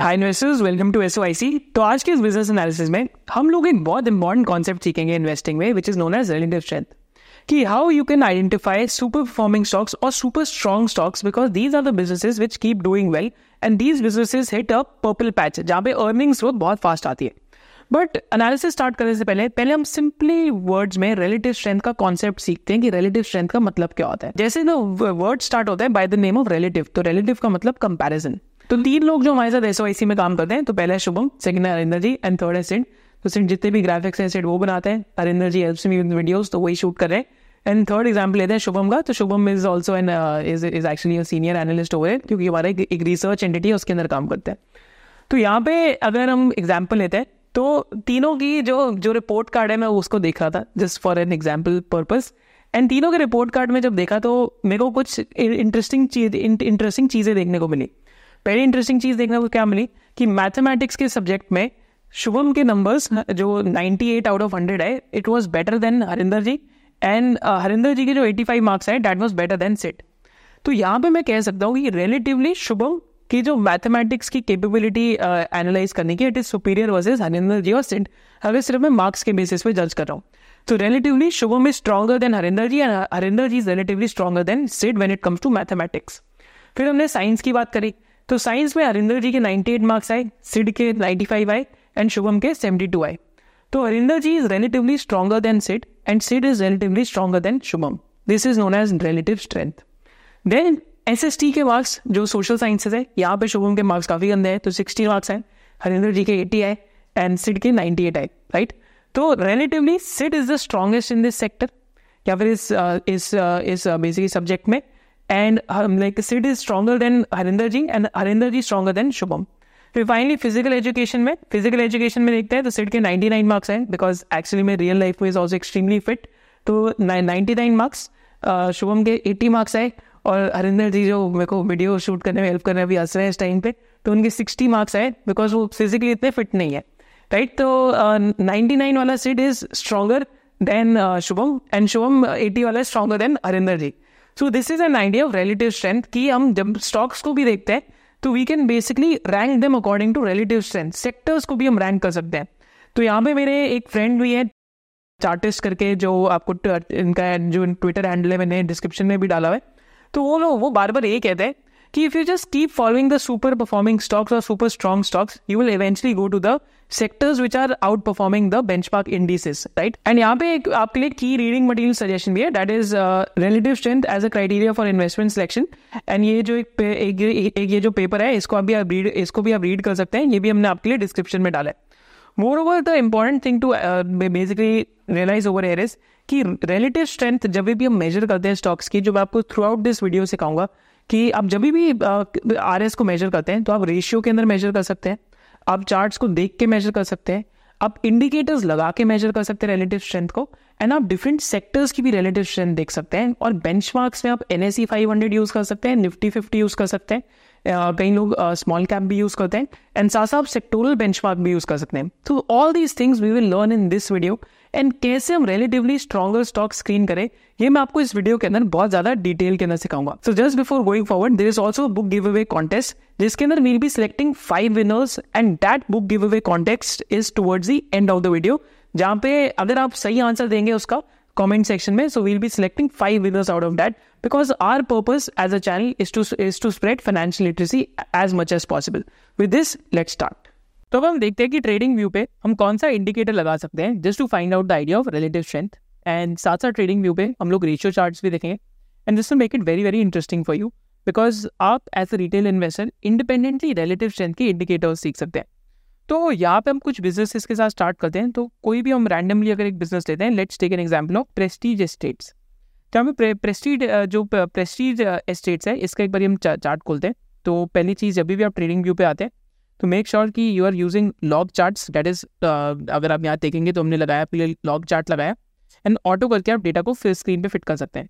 Hi investors welcome to SOIC तो आज के इस बिज़नेस एनालिसिस में हम लोग एक बहुत इंपॉर्टेंट कॉन्सेप्ट सीखेंगे इन्वेस्टिंग में which is known as relative strength कि how you can identify super performing stocks और super strong stocks because these are the businesses which keep doing well and these businesses hit a purple patch जहाँ पे earnings growth बहुत fast आती है. But analysis start करने से पहले पहले हम सिंपली वर्ड्स में रिलेटिव स्ट्रेंथ का कॉन्सेप्ट सीखते हैं कि रिलेटिव स्ट्रेंथ का मतलब क्या होता है. जैसे ना वर्ड स्टार्ट होता है by the name of relative तो रिलेटिव का मतलब कंपैरिजन तो तीन लोग जो हमारे साथ एस आई सी में काम करते हैं तो पहला है शुभम सेकंड है अरिंदर जी एंड थर्ड है सिड तो सिड जितने भी ग्राफिक्स हैं सिड वो बनाते हैं। Arinder ji helps me with videos तो वही शूट कर रहे हैं। एंड थर्ड एग्ज़ाम्पल लेते हैं शुभम का तो Shubham is also an is is actually a senior analyst हो क्योंकि हमारा एक रिसर्च एंटिटी है, उसके अंदर काम करते हैं। तो यहाँ पे अगर हम एग्ज़ाम्पल लेते हैं तो तीनों की जो जो रिपोर्ट कार्ड है, मैं उसको देख रहा था just for an example purpose and तीनों के रिपोर्ट कार्ड में जब देखा तो मेरे को कुछ इंटरेस्टिंग चीज़ इंटरेस्टिंग चीज़ें देखने को मिली। पहली इंटरेस्टिंग चीज़ देखने को क्या मिली कि मैथमेटिक्स के सब्जेक्ट में शुभम के नंबर्स जो 98 आउट ऑफ़ 100 है it was better than Harinder ji. And Harinder ji के जो 85 मार्क्स है that was better than Sid तो यहाँ पे मैं कह सकता हूँ कि रिलेटिवली शुभम कि जो मैथमेटिक्स की कैपेबिलिटी एनालाइज करने की it is superior versus Harinder ji और सिड अगर सिर्फ़ मैं मार्क्स के बेसिस पे जज कर रहा हूँ. तो relatively Shubham is stronger than Harinder ji and Harinder ji is relatively stronger than Sid when it comes to mathematics फिर हमने साइंस की बात करी. तो साइंस में हरिंदर जी के 98 मार्क्स आए, सिड के 95 आए एंड शुभम के 72 आए। तो Harinder ji is relatively stronger than Sid and Sid is relatively stronger than Shubham. This is known as relative strength then S S T के मार्क्स जो सोशल साइंसेज है, यहाँ पे शुभम के मार्क्स काफ़ी गंदे हैं तो सिक्सटी मार्क्स हैं। हरिंदर जी के एटी आए एंड सिड के नाइन्टी एट आए राइट तो relatively Sid is the strongest in this sector या फिर इस इस इस बेसिकली सब्जेक्ट में। And like Sid is stronger than Harinder ji and Harinder ji stronger than Shubham फिर फाइनली फ़िज़िकल एजुकेशन में फ़िज़िकल एजुकेशन में देखते हैं तो सिड के 99 मार्क्स हैं बिकॉज़ एक्चुअली में रियल लाइफ में इज़ ऑल्सो एक्सट्रीमली फिट तो 99 मार्क्स शुभम के 80 मार्क्स आए और हरिंदर जी जो मेरे को वीडियो शूट करने में हेल्प करने अभी हंस रहे हैं इस टाइम पे तो उनके सिक्सटी मार्क्स आए बिकॉज़ वो फिजिकली इतने फिट नहीं है. राइट तो नाइन्टी नाइन वाला Sid is stronger than Shubham and Shubham eighty वाला stronger than Harinder ji so this is an idea of relative strength कि हम जब स्टॉक्स को भी देखते हैं तो we can basically rank them according to relative strength sectors को भी हम रैंक कर सकते हैं। तो यहाँ पे मेरे एक फ्रेंड भी है चार्टिस्ट करके जो आपको इनका जो ट्विटर हैंडल है, मैंने डिस्क्रिप्शन में भी डाला हुआ है। तो वो लोग, वो बार बार ये कहते हैं कि if you just keep following the super performing stocks और super strong stocks you will eventually go to the sectors which are outperforming the benchmark indices right and यहाँ पे एक आपके लिए की रीडिंग मटेरियल सजेशन भी है that is relative strength as a criteria for investment selection and ये जो एक, एक, एक, एक ये जो पेपर है इसको अभी आप रीड इसको भी आप रीड कर सकते हैं ये भी हमने आपके लिए डिस्क्रिप्शन में डाला है. Moreover the important thing to basically realize over here is कि रिलेटिव स्ट्रेंथ जब भी हम मेजर करते हैं स्टॉक्स की जो मैं आपको थ्रू आउट दिस वीडियो से कहूँगा कि आप जब भी आर एस को मेजर करते हैं तो आप रेशियो के अंदर मेजर कर सकते हैं। आप चार्ट्स को देख के मेजर कर सकते हैं। आप इंडिकेटर्स लगा के मेजर कर सकते हैं रिलेटिव स्ट्रेंथ को एंड आप डिफरेंट सेक्टर्स की भी रिलेटिव स्ट्रेंथ देख सकते हैं, और बेंच में आप N S C five hundred use कर सकते हैं निफ्टी फिफ्टी यूज़ कर सकते हैं। कई लोग स्मॉल कैप भी यूज़ करते हैं एंड साथ साथ सेक्टोरल बेंच भी यूज़ कर सकते हैं। तो all these things we will learn in this video and कैसे हम रिलेटिवली स्ट्रॉगर स्टॉक स्क्रीन करें, ये मैं आपको इस वीडियो के अंदर बहुत ज़्यादा डिटेल के अंदर सिखाऊँगा। So just before going forward there is also book giveaway contest जिसके अंदर we'll be selecting five winners and that book giveaway context is towards the end of the video जहाँ पे अगर आप सही आंसर देंगे उसका comment section में, so we'll be selecting five winners out of that because our purpose as a channel is to is to spread financial literacy as much as possible. With this, let's start. तो अब हम देखते हैं कि trading view पे हम कौन सा इंडिकेटर लगा सकते हैं just to find out the idea of relative strength and साथ साथ ट्रेडिंग व्यू पे हम लोग रेशियो चार्ट्स भी देखेंगे. And this will make it very very interesting for you because आप as a retail investor independently relative strength के indicators सीख सकते हैं. तो यहाँ पे हम कुछ बिज़नेस के साथ स्टार्ट करते हैं तो कोई भी हम रैंडमली अगर एक बिज़नेस लेते हैं let's take an example of Prestige Estates तो हमें प्रेस्टीज जो प्रेस्टीज एस्टेट्स है, इसका एक बार हम चार्ट खोलते हैं। तो पहली चीज़, जब भी आप ट्रेडिंग व्यू पे आते हैं तो मेक श्योर sure कि you are using log charts that is अगर आप यहाँ देखेंगे तो हमने लगाया, पहले लॉग चार्ट लगाया एंड ऑटो करके आप डेटा को फिर स्क्रीन पे फिट कर सकते हैं।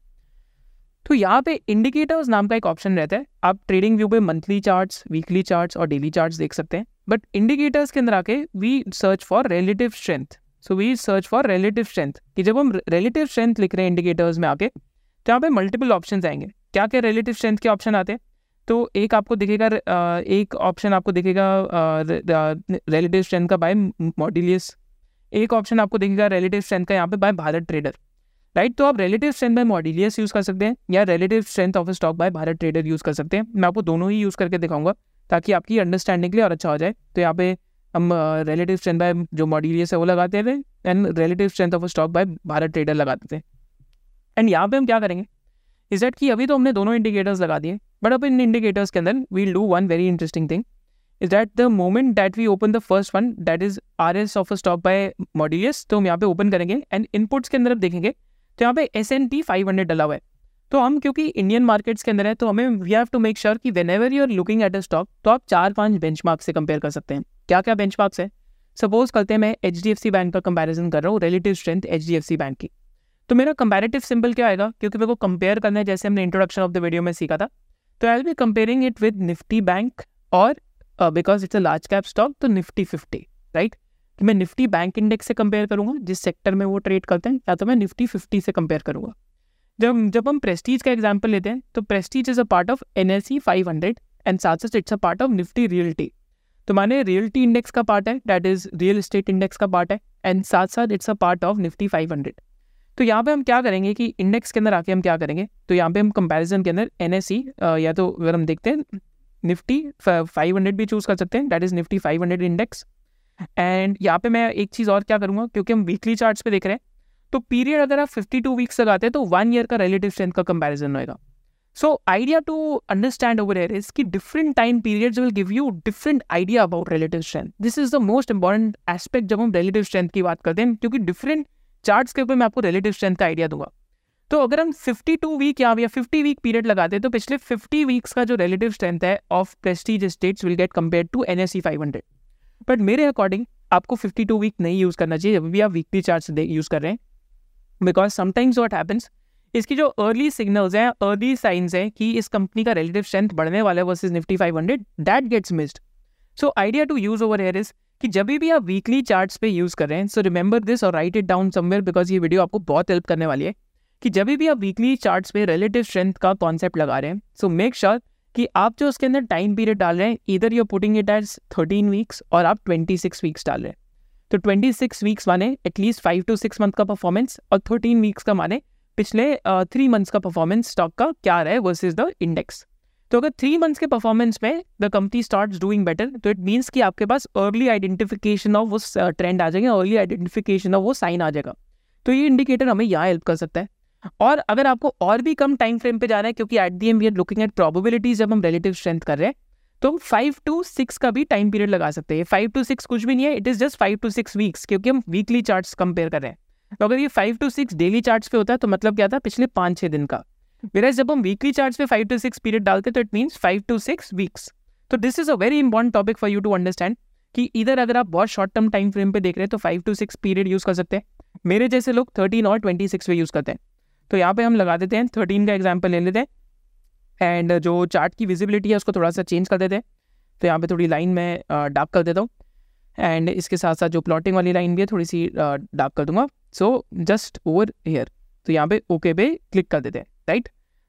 तो यहाँ पे इंडिकेटर्स नाम का एक ऑप्शन रहता है, आप ट्रेडिंग व्यू पे मंथली चार्ट्स वीकली चार्ट्स और डेली चार्ट्स देख सकते हैं। बट इंडिकेटर्स के अंदर आके we search for relative strength so we search for relative strength कि जब हम रिलेटिव स्ट्रेंथ लिख रहे हैं इंडिकेटर्स में आके तो यहाँ पे मल्टीपल ऑप्शन आएँगे। क्या क्या रिलेटिव स्ट्रेंथ के ऑप्शन आते हैं? तो एक आपको दिखेगा एक ऑप्शन आपको दिखेगा रिलेटिव स्ट्रेंथ का बाय मॉडिलियस एक ऑप्शन आपको दिखेगा रिलेटिव स्ट्रेंथ का यहाँ पे बाय भारत ट्रेडर राइट तो आप रिलेटिव स्ट्रेंथ बाय मॉडिलियस यूज़ कर सकते हैं, या relative strength of stock by Bharat trader use कर सकते हैं। मैं आपको दोनों ही यूज़ करके दिखाऊँगा। ताकि आपकी अंडरस्टैंडिंग के लिए और अच्छा हो जाए। तो यहाँ पे हम रिलेटिव स्ट्रेंथ बाय जो मॉडिलियस है वो लगाते थे and relative strength of stock by Bharat trader लगाते थे। एंड यहाँ पे हम क्या करेंगे? इज़ दैट कि अभी तो हमने दोनों इंडिकेटर्स लगा दिए बट अब इन इंडिकेटर्स के अंदर we'll do one very interesting thing is that the moment that we open the first one that is R S of a stock by मॉडिलियस तो हम यहाँ पे ओपन करेंगे एंड इनपुट्स के अंदर देखेंगे तो यहाँ पे S and P five hundred डला हुआ है। तो हम, क्योंकि इंडियन मार्केट्स के अंदर है तो हमें we have to make sure कि whenever you are looking at a stock तो आप चार पाँच बेंच से कंपेयर कर सकते हैं। क्या क्या बेंच है? सपोज़ करते हैं मैं H D F C bank का कंपेरिजन कर रहा हूँ relative strength H D F C bank की। तो मेरा कंपेरेटिव सिंपल क्या आएगा? क्योंकि मेरे को कंपेयर करना है, जैसे हमने इंट्रोडक्शन ऑफ़ द वीडियो में सीखा था। तो I be comparing it with Nifty bank और because it's a large cap stock तो निफ्टी फिफ्टी राइट तो मैं निफ्टी बैंक इंडेक्स से कंपेयर करूँगा, जिस सेक्टर में वो ट्रेड करते हैं, या तो मैं निफ्टी फिफ्टी से कंपेयर करूँगा। जब जब हम प्रेस्टीज का एग्ज़ाम्पल लेते हैं तो Prestige is a part of N S C five hundred and साथ साथ it's a part of Nifty realty तो माने रियल्टी इंडेक्स का पार्ट है that is real estate index का पार्ट है एंड साथ साथ it's a part of Nifty five hundred तो यहाँ पे हम क्या करेंगे कि इंडेक्स के अंदर आके हम क्या करेंगे? तो यहाँ पे हम कंपैरिजन के अंदर एन एस सी या तो अगर हम देखते हैं निफ्टी फाइव हंड्रेड भी चूज़ कर सकते हैं that is Nifty five hundred index and यहाँ पे मैं एक चीज़ और क्या करूँगा, क्योंकि हम वीकली चार्ट्स पे देख रहे हैं तो पीरियड अगर आप 52 वीक्स लगाते हैं तो वन ईयर का रिलेटिव स्ट्रेंथ का कंपैरिजन होएगा। So idea to understand over here is कि different time periods will give you different idea about relative strength this is the most important aspect जब हम रिलेटिव स्ट्रेंथ की बात करते हैं, क्योंकि डिफरेंट चार्ट्स के ऊपर मैं आपको रिलेटिव स्ट्रेंथ का आइडिया दूँगा। तो अगर हम 52 वीक या फिफ्टी वीक पीरियड लगाते हैं तो पिछले 50 वीक्स का जो रिलेटिव स्ट्रेंथ है of Prestige Estates will get compare to N S but मेरे अकॉर्डिंग आपको 52 वीक नहीं यूज़ करना चाहिए, जब भी आप वीकली चार्ट यूज़ कर रहे हैं बिकॉज़ समटाइम्स वॉट हैपन्स इसकी जो अर्ली सिग्नल्स हैं अर्ली साइंस हैं कि इस कंपनी का रिलेटिव स्ट्रेंथ बढ़ने वाला है versus Nifty five hundred that gets missed so idea to use over here is कि जब भी आप वीकली चार्ट्स पे यूज़ कर रहे हैं सो रिमेंबर दिस और write it down somewhere because ये वीडियो आपको बहुत हेल्प करने वाली है कि जब भी आप वीकली चार्ट्स पे रिलेटिव स्ट्रेंथ का कॉन्सेप्ट लगा रहे हैं सो मेक श्योर कि आप जो उसके अंदर टाइम पीरियड डाल रहे हैं इधर you putting it as thirteen weeks और आप ट्वेंटी सिक्स वीक्स डाल रहे हैं। तो ट्वेंटी सिक्स वीक्स माने at least five to six month का परफॉर्मेंस और थर्टीन वीक्स का माने पिछले थ्री uh, मंथ्स का परफॉर्मेंस स्टॉक का क्या रहा है वर्सेज द इंडेक्स तो अगर थ्री मंथ्स के परफॉर्मेंस में the company start doing better तो इट मीन्स कि आपके पास अर्ली आइडेंटिफिकेशन ऑफ़ वो ट्रेंड आ जाएगा अर्ली आइडेंटिफिकेशन ऑफ़ वो साइन आ जाएगा। तो ये इंडिकेटर हमें यहाँ हेल्प कर सकता है। और अगर आपको और भी कम टाइम फ्रेम पे जाना है क्योंकि at the end we are looking at probabilities जब हम रिलेटिव स्ट्रेंथ कर रहे हैं तो हम फाइव टू सिक्स का भी टाइम पीरियड लगा सकते हैं। फाइव टू सिक्स कुछ भी नहीं है it is just five to six weeks क्योंकि हम वीकली चार्ट्स कंपेयर कर रहे हैं। तो अगर ये five to six daily charts पे होता है तो मतलब क्या था? पिछले पाँच छः दिन का। वेराज जब हम वीकली चार्ट्स पे फाइव टू सिक्स पीरियड डालते तो it means five to six weeks तो this is a very important topic for you to understand कि इधर अगर आप बहुत शॉर्ट टर्म टाइम फ्रेम पे देख रहे हैं तो five to six period use कर सकते हैं। मेरे जैसे लोग थर्टीन और ट्वेंटी सिक्स पे यूज़ करते हैं। तो यहाँ पे हम लगा देते हैं थर्टीन का एग्ज़ाम्पल ले लेते हैं। एंड जो चार्ट की विजिबिलिटी है, उसको थोड़ा सा चेंज कर देते हैं। तो यहाँ पे थोड़ी लाइन में डार्क कर देता हूँ। एंड इसके साथ साथ जो प्लॉटिंग वाली लाइन भी है, थोड़ी सी डार्क कर दूँगा। सो जस्ट ओवर हेयर तो यहाँ पे ओके पे क्लिक कर देते हैं राइट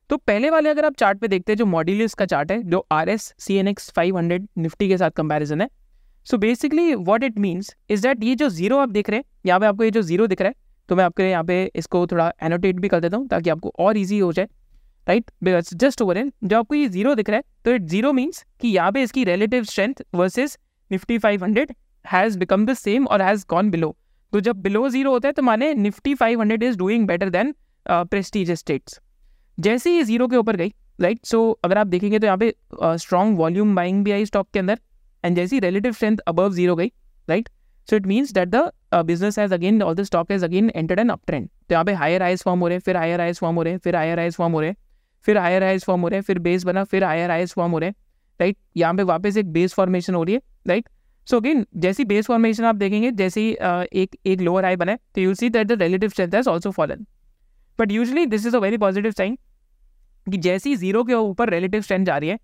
तो पहले वाले अगर आप चार्ट पे देखते हैं, जो मॉड्यूलियस का चार्ट है, जो R S C N X five hundred Nifty के साथ कंपेरिजन है। So basically what it means is that ये जो ज़ीरो आप देख रहे हैं, यहाँ पे आपको ये जो ज़ीरो दिख रहा है तो मैं आपके यहाँ पे इसको थोड़ा एनोटेट भी कर देता हूँ, ताकि आपको और ईजी हो जाए। राइट जस्ट ओवर इन जो आपको ये ज़ीरो दिख रहा है तो इट ज़ीरो मीन्स कि यहाँ पे इसकी relative strength versus Nifty five hundred has become the same और हैज़ गॉन बिलो तो जब बिलो ज़ीरो होता है तो माने Nifty five hundred is doing better than Prestige Estates जैसे ही ज़ीरो के ऊपर गई राइट सो अगर आप देखेंगे तो यहाँ पे स्ट्रॉन्ग वॉल्यूम बाइंग भी आई स्टॉक के अंदर एंड जैसी रिलेटिव स्ट्रेंथ अबव ज़ीरो गई right so it means that the business has again all the stock has again entered an up trend तो यहाँ पे हायर आइज़ फॉर्म हो रहे हैं, फिर हायर आइज़ फॉर्म हो रहे हैं, फिर हायर आइज़ फॉर्म हो रहे हैं. फिर हायर आइज़ फॉर्म हो रहे हैं, फिर बेस बना, फिर हायर आइज़ फॉर्म हो रहे हैं राइट यहाँ पे वापस एक बेस फॉर्मेशन हो रही है राइट सो अगेन जैसी बेस फॉर्मेशन आप देखेंगे, जैसे एक एक लोअर आई बना है तो you'll see that the relative strength has also fallen but usually this is a very positive sign कि जैसे ज़ीरो के ऊपर रिलेटिव स्ट्रेंथ जा रही है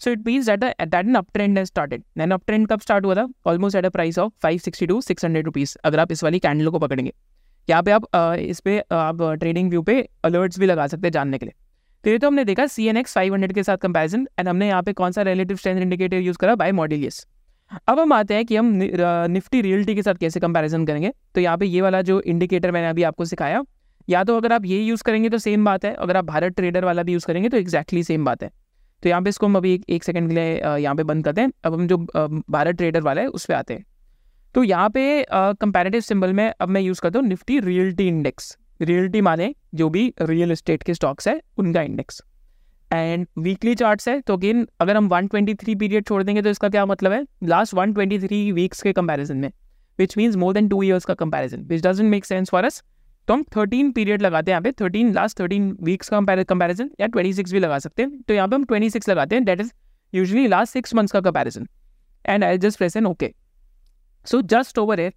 so it means that that an up trend started an up trend कब start हुआ था? Almost at a price of five sixty to six hundred rupees अगर आप इस वाली कैंडल को पकड़ेंगे। यहाँ पे आप इस पर आप ट्रेडिंग व्यू पे अलर्ट्स भी लगा सकते हैं जानने के लिए। तो ये तो हमने देखा C N X five hundred के साथ कंपेरिजन एंड हमने यहाँ पे कौन सा रिलेटिव स्ट्रेंथ इंडिकेटर यूज़ करा? बाय मॉडिलियस अब हम आते हैं कि हम निफ्टी रियल्टी के साथ कैसे कंपैरिजन करेंगे। तो यहाँ पे ये वाला जो इंडिकेटर मैंने अभी आपको सिखाया या तो अगर आप ये यूज़ करेंगे तो सेम बात है अगर आप भारत ट्रेडर वाला भी यूज़ करेंगे तो एक्जैक्टली सेम बात है। तो यहाँ पे इसको हम अभी एक, एक सेकंड के लिए यहाँ पे बंद करते हैं। अब हम जो भारत ट्रेडर वाला है उस पर आते हैं। तो यहाँ पे कंपेरेटिव सिंबल में अब मैं यूज़ करता हूँ निफ्टी रियल्टी इंडेक्स रियल्टी माने जो भी रियल इस्टेट के स्टॉक्स है, उनका इंडेक्स एंड वीकली चार्ट्स है तो अगेन अगर हम 123 पीरियड छोड़ देंगे तो इसका क्या मतलब है? लास्ट 123 वीक्स के कंपैरिजन में which means more than two years का comparison which doesn't make sense for us तो हम 13 पीरियड लगाते हैं यहाँ पे 13 लास्ट 13 वीक्स का कंपैरिजन या 26 भी लगा सकते हैं। तो यहाँ पे हम 26 लगाते हैं that is usually last six months का comparison and I just press N okay so just over है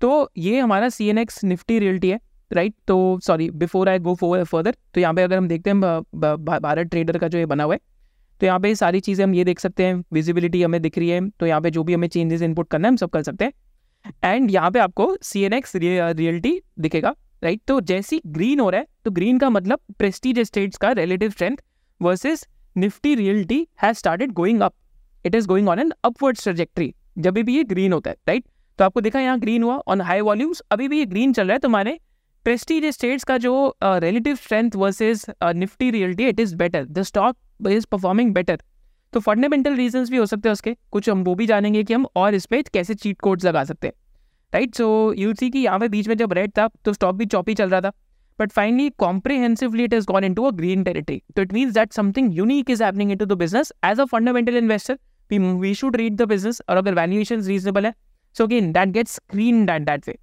तो ये हमारा C N X Nifty realty है। राइट तो sorry before I go for further तो यहाँ पे अगर हम देखते हैं भारत ट्रेडर का जो ये बना हुआ है तो यहाँ पे सारी चीज़ें हम ये देख सकते हैं विजिबिलिटी हमें दिख रही है तो यहाँ पे जो भी हमें चेंजेस इनपुट करना है, हम सब कर सकते हैं। एंड यहाँ पे आपको सी एन एक्स रियलिटी दिखेगा राइट तो जैसी ग्रीन हो रहा है तो ग्रीन का मतलब प्रेस्टीज स्टेट्स का relative strength versus Nifty reality has started going up it is going on an upward trajectory जब भी ये ग्रीन होता है राइट तो आपको देखा यहाँ ग्रीन हुआ ऑन हाई वॉल्यूम्स अभी भी ये ग्रीन चल रहा है तो माने प्रेस्टीज स्टेट्स का जो relative strength versus Nifty reality it is better the stock is performing better तो फंडामेंटल रीजंस भी हो सकते हैं उसके। कुछ हम वो भी जानेंगे कि हम और इस पर कैसे चीट कोड्स लगा सकते हैं। राइट सो यू सी कि यहाँ पे बीच में जब रेड था तो स्टॉक भी चॉपी चल रहा था। But finally comprehensively it is gone into a green territory तो it means that something unique is happening into the business as a fundamental investor we should read the business और अगर valuation reasonable है so again that gets screen that that way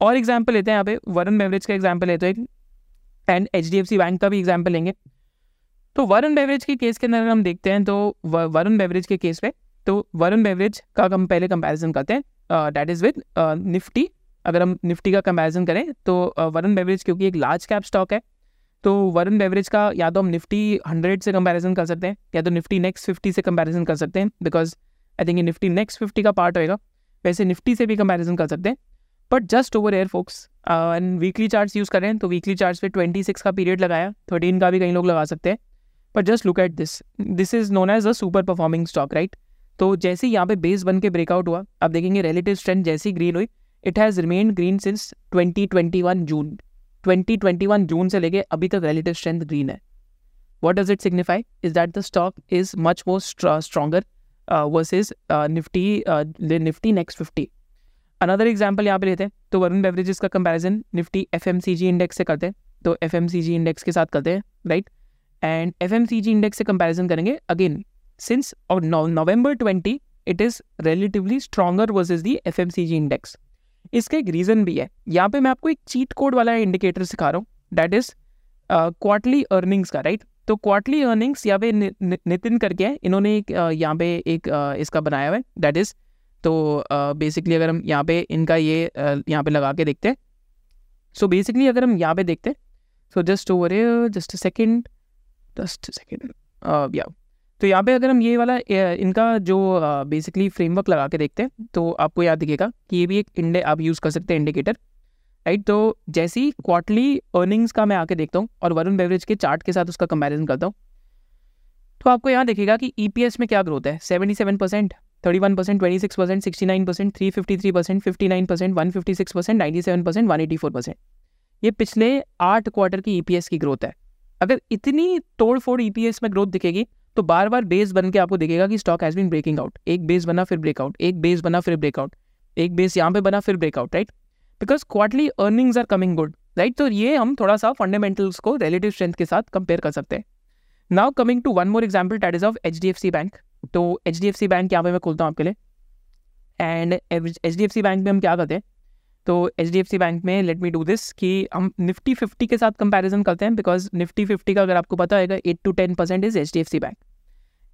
और example लेते हैं यहाँ पे Varun beverage का example लेते हैं and H D F C bank का भी एग्ज़ाम्पल लेंगे। तो वरुण बेवरेज के केस के अंदर हम देखते हैं तो वरुण बेवरेज के केस पे तो वरुण बेवरेज का हम पहले कंपैरिजन करते हैं डैट इज़ विद निफ्टी अगर हम निफ्टी का कंपैरिजन करें तो वरुण बेवरेज क्योंकि एक लार्ज कैप स्टॉक है तो वरुण बेवरेज का या तो हम निफ्टी हंड्रेड से कंपैरिजन कर सकते हैं, या तो निफ्टी नेक्स्ट फिफ्टी से कंपैरिजन कर सकते हैं बिकॉज़ आई थिंक ये निफ्टी नेक्स्ट फिफ्टी का पार्ट होएगा। वैसे निफ्टी से भी कंपैरिजन कर सकते हैं but just over here focus and weekly charts use करें तो वीकली चार्ज पे ट्वेंटी सिक्स का पीरियड लगाया थर्टीन का भी कई लोग लगा सकते हैं। But just look at this this is known as a super performing stock right तो जैसे ही यहाँ पे बेस बन के ब्रेकआउट हुआ, आप देखेंगे रिलेटिव स्ट्रेंथ जैसी ग्रीन हुई it has remain green since twenty twenty one June twenty twenty one June से लेके अभी तक रिलेटिव स्ट्रेंथ ग्रीन है। What does it signify is that the stock is much more stronger versus Nifty Nifty next fifty another example यहाँ पे लेते हैं तो वरुण बेवरेजेस का कंपैरिजन निफ्टी एफ़ इंडेक्स से करते हैं तो एफ़ इंडेक्स के साथ करते हैं राइट एंड एफ़ इंडेक्स से कंपैरिजन करेंगे अगेन सिंस और November twenty it is relatively stronger versus the F index इसका एक रीज़न भी है। यहाँ पे मैं आपको एक चीट कोड वाला इंडिकेटर सिखा रहा हूँ डैट इज़ क्वार्टरली अर्निंग्स का राइट तो क्वार्टली अर्निंग्स यहाँ पे नितिन करके है इन्होंने एक uh, यहाँ पे एक uh, इसका बनाया हुआ है दैट इज़ तो बेसिकली अगर हम यहाँ पे इनका ये यहाँ पे लगा के देखते हैं। सो बेसिकली अगर हम यहाँ पे देखते हैं so just over just second just second या तो यहाँ पे अगर हम ये वाला इनका जो बेसिकली फ्रेमवर्क लगा के देखते हैं तो आपको याद दिखेगा कि ये भी एक इंडे, आप यूज़ कर सकते हैं इंडिकेटर राइट तो जैसी क्वार्टली अर्निंग्स का मैं आके देखता हूँ और वरुण बेवरेज के चार्ट के साथ उसका कंपैरिजन करता हूँ तो आपको यहाँ देखेगा कि ई e में क्या ग्रोथ है? Seventy seven percent thirty one percent twenty six percent sixty nine percent three fifty three percent fifty nine percent one fifty six percent ninety seven percent one eighty four percent ये पिछले आठ quarter की EPS की growth है। अगर इतनी तोड़ फोड़ ई में ग्रोथ दिखेगी तो बार बार बेस बन के आपको दिखेगा कि stock has been breaking out एक बेस बना, फिर ब्रेकआउट एक बेस बना, फिर ब्रेकआउट एक बेस यहाँ पे बना, फिर breakout right because quarterly earnings are coming good right तो ये हम थोड़ा सा फंडामेंटल्स को रिलेटिव स्ट्रेंथ के साथ कंपेयर कर सकते हैं। Now coming to one more example that is of H D F C bank तो H D F C bank यहाँ पे मैं खोलता हूँ आपके लिए। And H D F C bank में हम क्या करते हैं? तो H D F C bank में लेट मी डू दिस कि हम निफ्टी फिफ्टी के साथ कंपैरिजन करते हैं बिकॉज़ निफ्टी फिफ्टी का अगर आपको पता होगा eight to ten percent is H D F C bank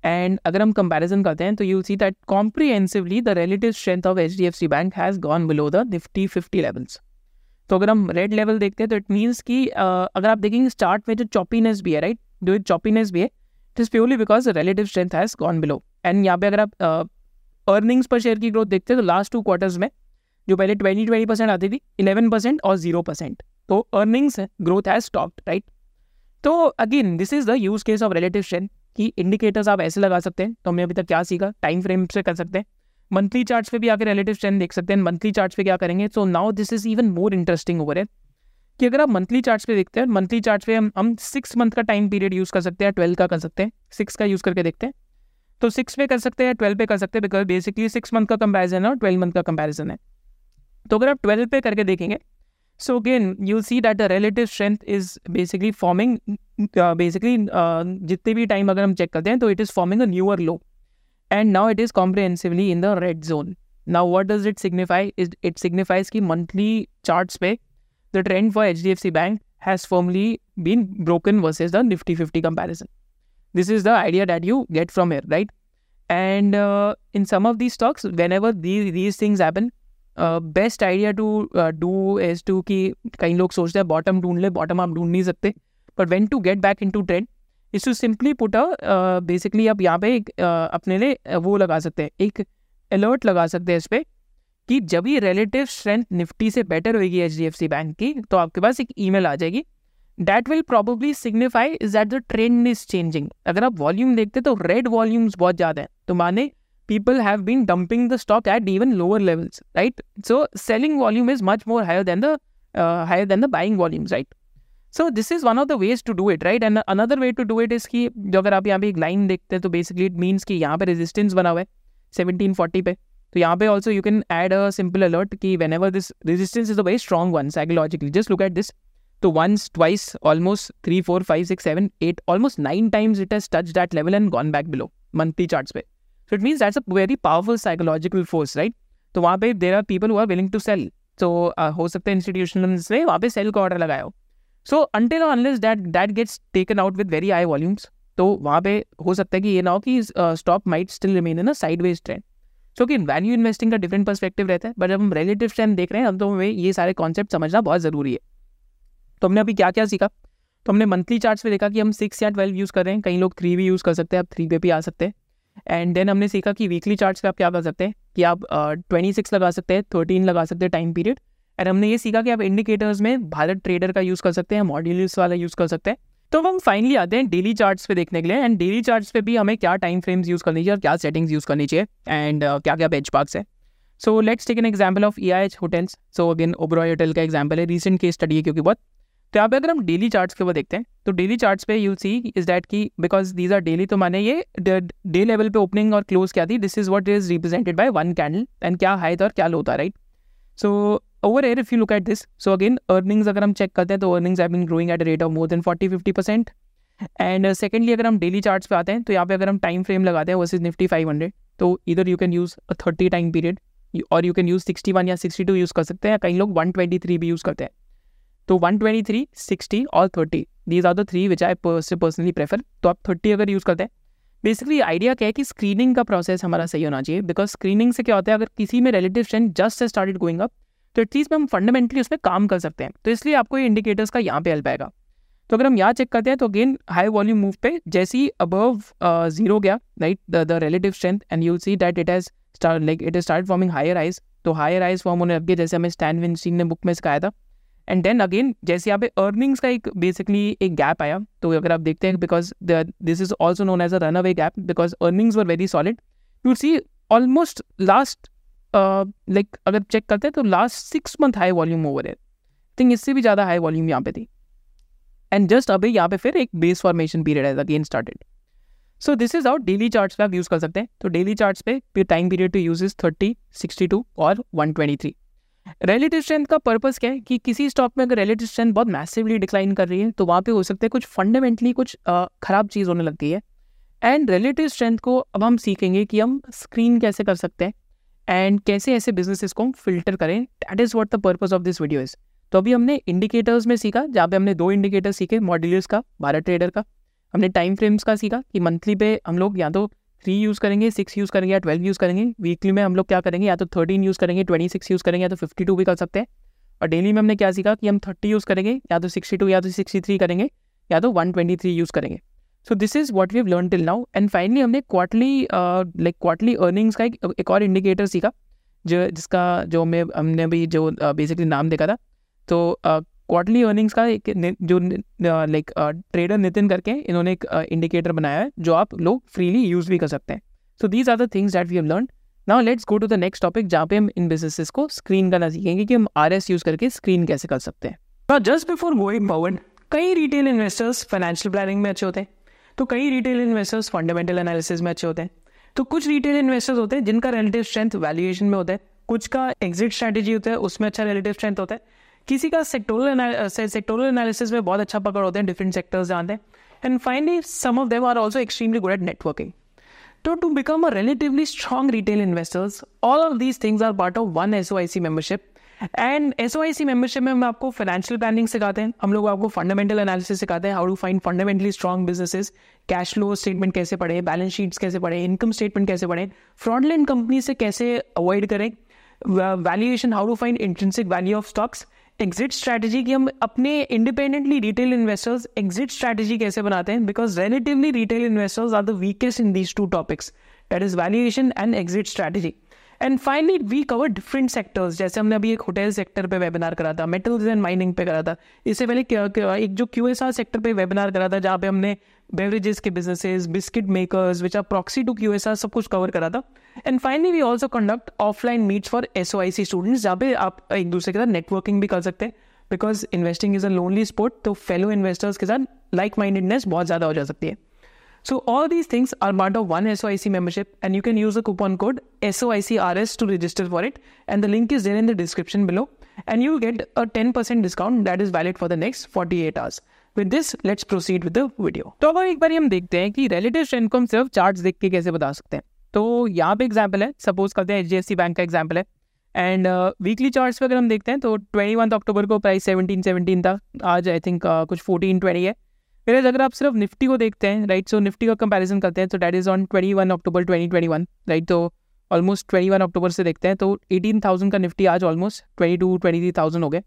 and अगर हम कंपैरिजन करते हैं तो you see that comprehensively the relative strength of H D F C bank has gone below the Nifty fifty levels तो अगर हम red level देखते हैं तो इट मीन्स कि अगर आप देखेंगे स्टार्ट में जो चॉपीनेस भी है राइट जो चॉपीनेस भी है it is purely because relative strength has gone below and यहाँ पे अगर आप अर्निंग्स पर शेयर की ग्रोथ देखते हैं तो लास्ट टू क्वार्टर्स में, जो पहले ट्वेंटी ट्वेंटी परसेंट आती थी इलेवन परसेंट और ज़ीरो परसेंट तो earnings growth has stopped right तो again this is the use case of relative strength कि इंडिकेटर्स आप ऐसे लगा सकते हैं तो हमने अभी तक क्या सीखा? टाइम फ्रेम से कर सकते हैं। मंथली चार्ट्स पे भी आकर रिलेटिव स्ट्रेंथ देख सकते हैं मंथली चार्ट्स पे क्या करेंगे? So now this is even more interesting over है कि अगर आप मंथली चार्ट्स पे देखते हैं मंथली चार्ट्स पे हम हम सिक्स मंथ का टाइम पीरियड यूज़ कर सकते हैं ट्वेल्व का कर सकते हैं सिक्स का यूज़ करके देखते हैं। तो सिक्स पे कर सकते हैं ट्वेल्व पे कर सकते हैं बिकॉज़ बेसिकली सिक्स मंथ का कंपेरिजन है और ट्वेल्व मंथ का कंपेरिजन है। तो अगर आप ट्वेल्व पे करके देखेंगे so again you see that the relative strength is basically forming basically जितने भी टाइम अगर हम चेक करते हैं तो it is forming a newer low and now it is comprehensively in the red zone now what does it signify it signifies की monthly charts पे H D F C bank has formally been broken versus the Nifty fifty comparison this is the idea that you get from here right? And uh, in some of these stocks whenever these these things happen uh, best idea to uh, do is कि कई लोग सोचते हैं bottom ढूंढ ले bottom आप ढूंढ नहीं सकते but when to get back into trend is to simply put basically आप यहाँ पे एक uh, अपने लिए वो लगा सकते हैं एक अलर्ट लगा सकते हैं इस पर कि जब ये रिलेटिव स्ट्रेंथ निफ्टी से बेटर होगी H D F C bank की तो आपके पास एक ई मेल आ जाएगी। That will probably signify is that the trend is changing अगर आप वॉल्यूम देखते तो रेड वॉल्यूम्स बहुत ज़्यादा हैं। तो माने people have been dumping the stock at even lower levels right so selling volume is much more higher than the higher than the buying volumes right so this is one of the ways to do it right and another way to do it is कि जो अगर आप यहाँ पे एक line देखते हैं तो बेसिकली इट मीन्स कि यहाँ पे रेजिस्टेंस बना हुआ है सेवनटीन फोर्टी पे। तो यहाँ पे also you can add a simple alert कि whenever this resistance is a very strong one psychologically just look at this तो once twice almost three four five six seven eight almost nine times it has touch that level and gone back below monthly chart पे. So it means that's a very powerful psychological force right तो वहाँ पे there are people who are willing to sell तो हो सकता है institution से वहाँ पे सेल का ऑर्डर लगाया so until unless that that gets taken out with very high volumes तो वहाँ पे हो सकता है कि ये ना हो कि stop might still remain in a sideways trend so कि वैल्यू इन्वेस्टिंग का डिफरेंट पर्सपेक्टिव रहता है बट जब हम रिलेटिव स्ट्रेंथ देख रहे हैं तो हमें ये सारे कॉन्सेप्ट समझना बहुत ज़रूरी है। तो हमने अभी क्या क्या सीखा? तो हमने मंथली चार्ट्स पे देखा कि हम सिक्स या ट्वेल्व यूज़ कर रहे हैं कई लोग थ्री भी यूज़ कर सकते हैं आप थ्री पे भी आ सकते हैं। एंड देन हमने सीखा कि वीकली चार्ट्स पे आप क्या कर सकते हैं कि आप ट्वेंटी uh, सिक्स लगा सकते हैं थर्टीन लगा सकते हैं टाइम पीरियड एंड हमने ये सीखा कि आप इंडिकेटर्स में भारत ट्रेडर का यूज़ कर सकते हैं मॉड्यूल्स वाला यूज़ कर सकते हैं। तो हम फाइनली आते हैं डेली चार्ट्स पे देखने के लिए एंड डेली चार्ट्स पे भी हमें क्या टाइम फ्रेम्स यूज़ करनी चाहिए और क्या सेटिंग्स यूज़ करनी चाहिए एंड uh, क्या क्या बेंच पार्क्स है। So let's take an example of E I H hotels so again Oberoi hotel का एग्ज़ाम्पल है रिसेंट केस स्टडी है क्योंकि बहुत। तो यहाँ पे अगर हम डेली चार्ट्स के ऊपर देखते हैं तो डेली चार्ट्स पे यू सी इज़ दैट की बिकॉज़ दीज आर डेली तो माने ये डे लेवल पे ओपनिंग और क्लोज क्या थी? This is what is represented by one candle and क्या हाई था और क्या लो था right so over here if you look at this so again earnings अगर हम चेक करते हैं तो earnings have been growing at rate of more than forty fifty percent and secondly अगर हम डेली चार्ट्स पे आते हैं तो यहाँ पे अगर हम टाइम फ्रेम लगाते हैं वर्सेज निफ्टी फाइव हंड्रेड तो इधर you can use a thirty time period और you can use sixty one या सिक्सटी टू यूज़ कर सकते हैं कई लोग वन ट्वेंटी थ्री भी यूज़ करते हैं. तो 123, 60 और 30 these are the three which I personally prefer तो आप 30 अगर यूज़ करते हैं बेसिकली आइडिया क्या है कि स्क्रीनिंग का प्रोसेस हमारा सही होना चाहिए बिकॉज़ स्क्रीनिंग से क्या होता है अगर किसी में रिलेटिव स्ट्रेंथ जस्ट से स्टार्टेड गोइंग अप तो एटलीस्ट में हम फंडामेंटली उसमें काम कर सकते हैं। तो इसलिए आपको ये इंडिकेटर्स का यहाँ पे हेल्प आएगा। तो अगर हम यहाँ चेक करते हैं तो अगेन हाई वॉल्यूम मूव पे जैसे ही अबव ज़ीरो गया right the relative strength and you see that it has like it is start forming higher highs तो हायर आइज़ फॉर्म होने लग गए जैसे हमें स्टैंड विंस्टीन ने बुक में सिखाया था। एंड देन अगेन जैसे यहाँ पे अर्निंग्स का एक बेसिकली एक गैप आया तो अगर आप देखते हैं because this is also known as a run away gap because earnings were very solid you see almost last like अगर चेक करते हैं तो last six month high volume over है। थिंक इससे भी ज़्यादा हाई वॉल्यूम यहाँ पे थी। एंड जस्ट अभी यहाँ पे फिर एक बेस फॉर्मेशन पीरियड है again started so this is out daily charts पे आप यूज़ कर सकते हैं। तो डेली चार्ट्स पे time period to use is thirty sixty two और one twenty three relative strength का पर्पस क्या है? कि किसी स्टॉक में अगर रिलेटिव स्ट्रेंथ बहुत मैसिवली डिक्लाइन कर रही है तो वहाँ पे हो सकता है कुछ फंडामेंटली कुछ ख़राब चीज़ होने लगती है। एंड रिलेटिव स्ट्रेंथ को अब हम सीखेंगे कि हम स्क्रीन कैसे कर सकते हैं। एंड कैसे ऐसे बिजनेसेस को हम फ़िल्टर करें? That is what the purpose of this video is तो अभी हमने इंडिकेटर्स में सीखा, जहाँ पे हमने दो इंडिकेटर सीखे मॉड्यूलर्स का भारत ट्रेडर का। हमने टाइम फ्रेम्स का सीखा कि मंथली पे हम लोग या तो थ्री यूज़ करेंगे सिक्स यूज़ करेंगे या ट्वेल्व यूज़ करेंगे। वीकली में हम लोग क्या करेंगे, या तो थर्टीन यूज़ करेंगे ट्वेंटी सिक्स यूज़ करेंगे, या तो फिफ्टी टू भी कर सकते हैं। और डेली में हमने क्या सीखा कि हम थर्टी यूज़ करेंगे, या तो सिक्सटी टू या तो सिक्सटी थ्री करेंगे, या तो वन ट्वेंटी थ्री यूज़ करेंगे। So this is what we learn till now and finally हमने क्वार्टली लाइक क्वार्टली अर्निंग्स का एक, एक और इंडिकेटर सीखा जो जिसका जो मैं हमने अभी जो बेसिकली uh, नाम देखा था। तो क्वार्टरली अर्निंग्स का एक जो लाइक ट्रेडर नितिन करके इन्होंने एक इंडिकेटर बनाया है जो आप लोग फ्रीली यूज़ भी कर सकते हैं। So these are the things that we have learn now let's go to the next topic जहाँ पे हम इन बिजनेसेस को स्क्रीन करना सीखेंगे कि हम आर एस यूज़ करके स्क्रीन कैसे कर सकते हैं। जस्ट बिफोर गोइंग फॉरवर्ड कई रिटेल इन्वेस्टर्स फाइनेंशियल प्लानिंग में अच्छे होते हैं। तो कई रिटेल इन्वेस्टर्स फंडामेंटल एनालिसिस में अच्छे होते हैं। तो कुछ रिटेल इन्वेस्टर्स होते हैं जिनका रिलेटिव स्ट्रेंथ वैल्यूएशन में होता है। कुछ का एग्जिट स्ट्रैटेजी होता है, उसमें अच्छा रिलेटिव स्ट्रेंथ होता है। किसी का सेक्टोरल सेक्टोरल एनालिसिस में बहुत अच्छा पकड़ होते हैं डिफरेंट सेक्टर्स जानते हैं। And finally some of them are also extremely good at networking तो to become a relatively strong retail investors all of these things are part of one S O I C membership and S O I C membership में हम आपको financial planning सिखाते हैं। हम लोग आपको fundamental analysis सिखाते हैं how to find fundamentally strong businesses cash flow statement कैसे पढ़े बैलेंस शीट्स कैसे पढ़े इनकम स्टेटमेंट कैसे पढ़े फ्रॉडलैंड कंपनी से कैसे अवॉइड करें valuation how to find intrinsic value of stocks exit strategy की हम अपने independently retail investors exit strategy कैसे बनाते हैं because relatively retail investors are the weakest in these two topics that is valuation and exit strategy and finally we cover different sectors जैसे हमने अभी एक होटल सेक्टर पे वेबिनार करा था मेटल्स एंड माइनिंग पे करा था। इससे पहले एक जो क्यू एस आर सेक्टर पे वेबिनार करा था, जहाँ पे हमने बेवरेजेस के businesses biscuit makers which are proxy to Q S R सब कुछ कवर करा था। And finally we also conduct offline meets for S O I C students जहाँ पे आप एक दूसरे के साथ नेटवर्किंग भी कर सकते हैं। Because investing is a lonely sport तो फेलो इन्वेस्टर्स के साथ लाइक माइंडेडनेस बहुत ज़्यादा हो जा सकती है। So all these things are part of one SOIC membership and you can use the coupon code SOICRS to register for it and the link is there in the description below and you get a 10% discount that is valid for the next 48 hours. With this, let's proceed with the video. तो अब एक बार हम देखते हैं कि relative strength को हम सिर्फ़ चार्ट्स देख के कैसे बता सकते हैं तो यहाँ पे एग्ज़ाम्पल है सपोज़ करते हैं एच बैंक का एग्ज़ाम्पल है एंड वीकली चार्ट्स पे अगर हम देखते हैं तो ट्वेंटी अक्टूबर को प्राइस सेवनटीन सेवनटीन था आज आई थिंक uh, कुछ फोर्टीन ट्वेंटी है फिर अगर आप सिर्फ़ निफ्टी को देखते हैं राइट सो निफ्टी का कंपैरिजन करते हैं तो that is on twenty one October twenty twenty one right तो ऑलमोस्ट ट्वेंटी वन अक्टूबर से देखते हैं तो एटीन थाउज़ेंड का निफ्टी आज almost twenty two twenty three thousand हो गए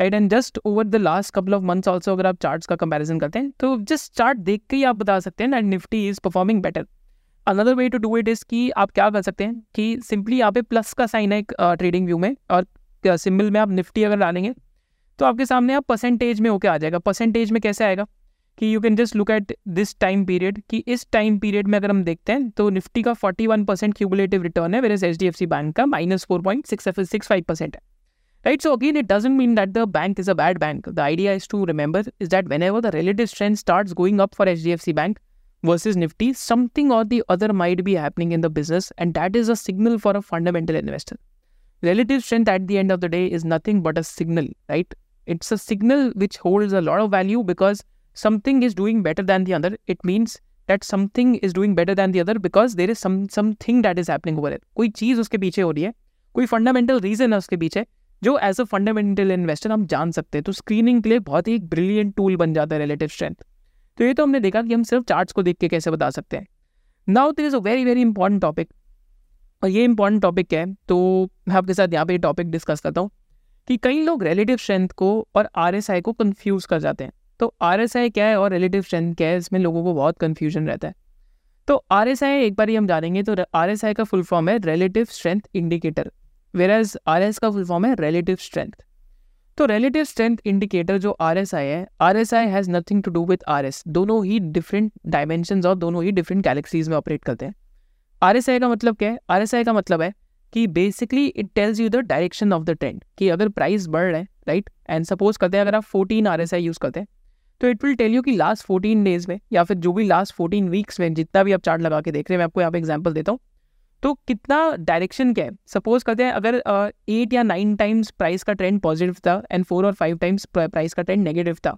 right and just over the last couple of months also अगर आप चार्ट्स का कंपैरिजन करते हैं तो जस्ट चार्ट देख के ही आप बता सकते हैं and Nifty is performing better another way to do it is कि आप क्या कर सकते हैं कि सिंपली यहाँ पे प्लस का साइन है एक ट्रेडिंग uh, व्यू में और सिंबल में आप निफ्टी अगर डालेंगे तो आपके सामने आप परसेंटेज में होकर आ जाएगा। परसेंटेज में कैसे आएगा? कि you can just look at this time period कि इस टाइम पीरियड में अगर हम देखते हैं तो निफ्टी का 41 परसेंट क्यूमुलेटिव रिटर्न है where H D F C bank का minus four point six six five percent है right so again it doesn't mean that the bank is a bad bank the idea is to remember is that whenever the relative strength start going up for H D F C bank versus Nifty, something or the other might be happening in the business, and that is a signal for a fundamental investor. Relative strength at the end of the day is nothing but a signal, right? It's a signal which holds a lot of value because something is doing better than the other, it means that something is doing better than the other because there is some something that is happening over it. कोई चीज़ उसके पीछे हो रही है कोई fundamental reason है उसके पीछे जो एज अ फंडामेंटल इन्वेस्टर हम जान सकते हैं। तो स्क्रीनिंग के लिए बहुत ही एक ब्रिलियंट टूल बन जाता है रिलेटिव स्ट्रेंथ तो ये तो हमने देखा कि हम सिर्फ़ चार्ट्स को देख के कैसे बता सकते हैं। Now this is a very very important topic और ये इंपॉर्टेंट टॉपिक है तो मैं आपके साथ यहाँ पे टॉपिक डिस्कस करता हूँ कि कई लोग रिलेटिव स्ट्रेंथ को और आर को कन्फ्यूज़ कर जाते हैं। तो RSI क्या है और रिलेटिव स्ट्रेंथ क्या है, इसमें लोगों को बहुत कन्फ्यूज़न रहता है। तो RSI एक बार ही हम जानेंगे तो RSI का फुल फॉर्म है relative strength indicator whereas R का फुल फॉर्म है रिलेटिव स्ट्रेंथ तो रिलेटिव स्ट्रेंथ इंडिकेटर जो आर एस आई है R S I has nothing to do with R S दोनों ही डिफरेंट डायमेंशन और दोनों ही डिफरेंट गैलेक्सीज में ऑपरेट करते हैं। आर एस आई का मतलब क्या है? आर एस आई का मतलब है कि basically it tells you the direction of the trend कि अगर प्राइस बढ़ रहा है राइट एंड सपोज़ करते हैं, अगर आप fourteen R S I use करते हैं तो इट विल टेल यू कि लास्ट फोर्टीन डेज़ में, या फिर जो भी लास्ट फोर्टीन वीक्स में जितना भी आप चार्ट लगा के देख रहे हैं, मैं आपको यहाँ पे एग्ज़ाम्पल देता हूँ। तो कितना डायरेक्शन क्या है? सपोज़ करते हैं, अगर एट या नाइन टाइम्स प्राइस का ट्रेंड पॉजिटिव था एंड फोर और फाइव टाइम्स प्राइस का ट्रेंड नेगेटिव था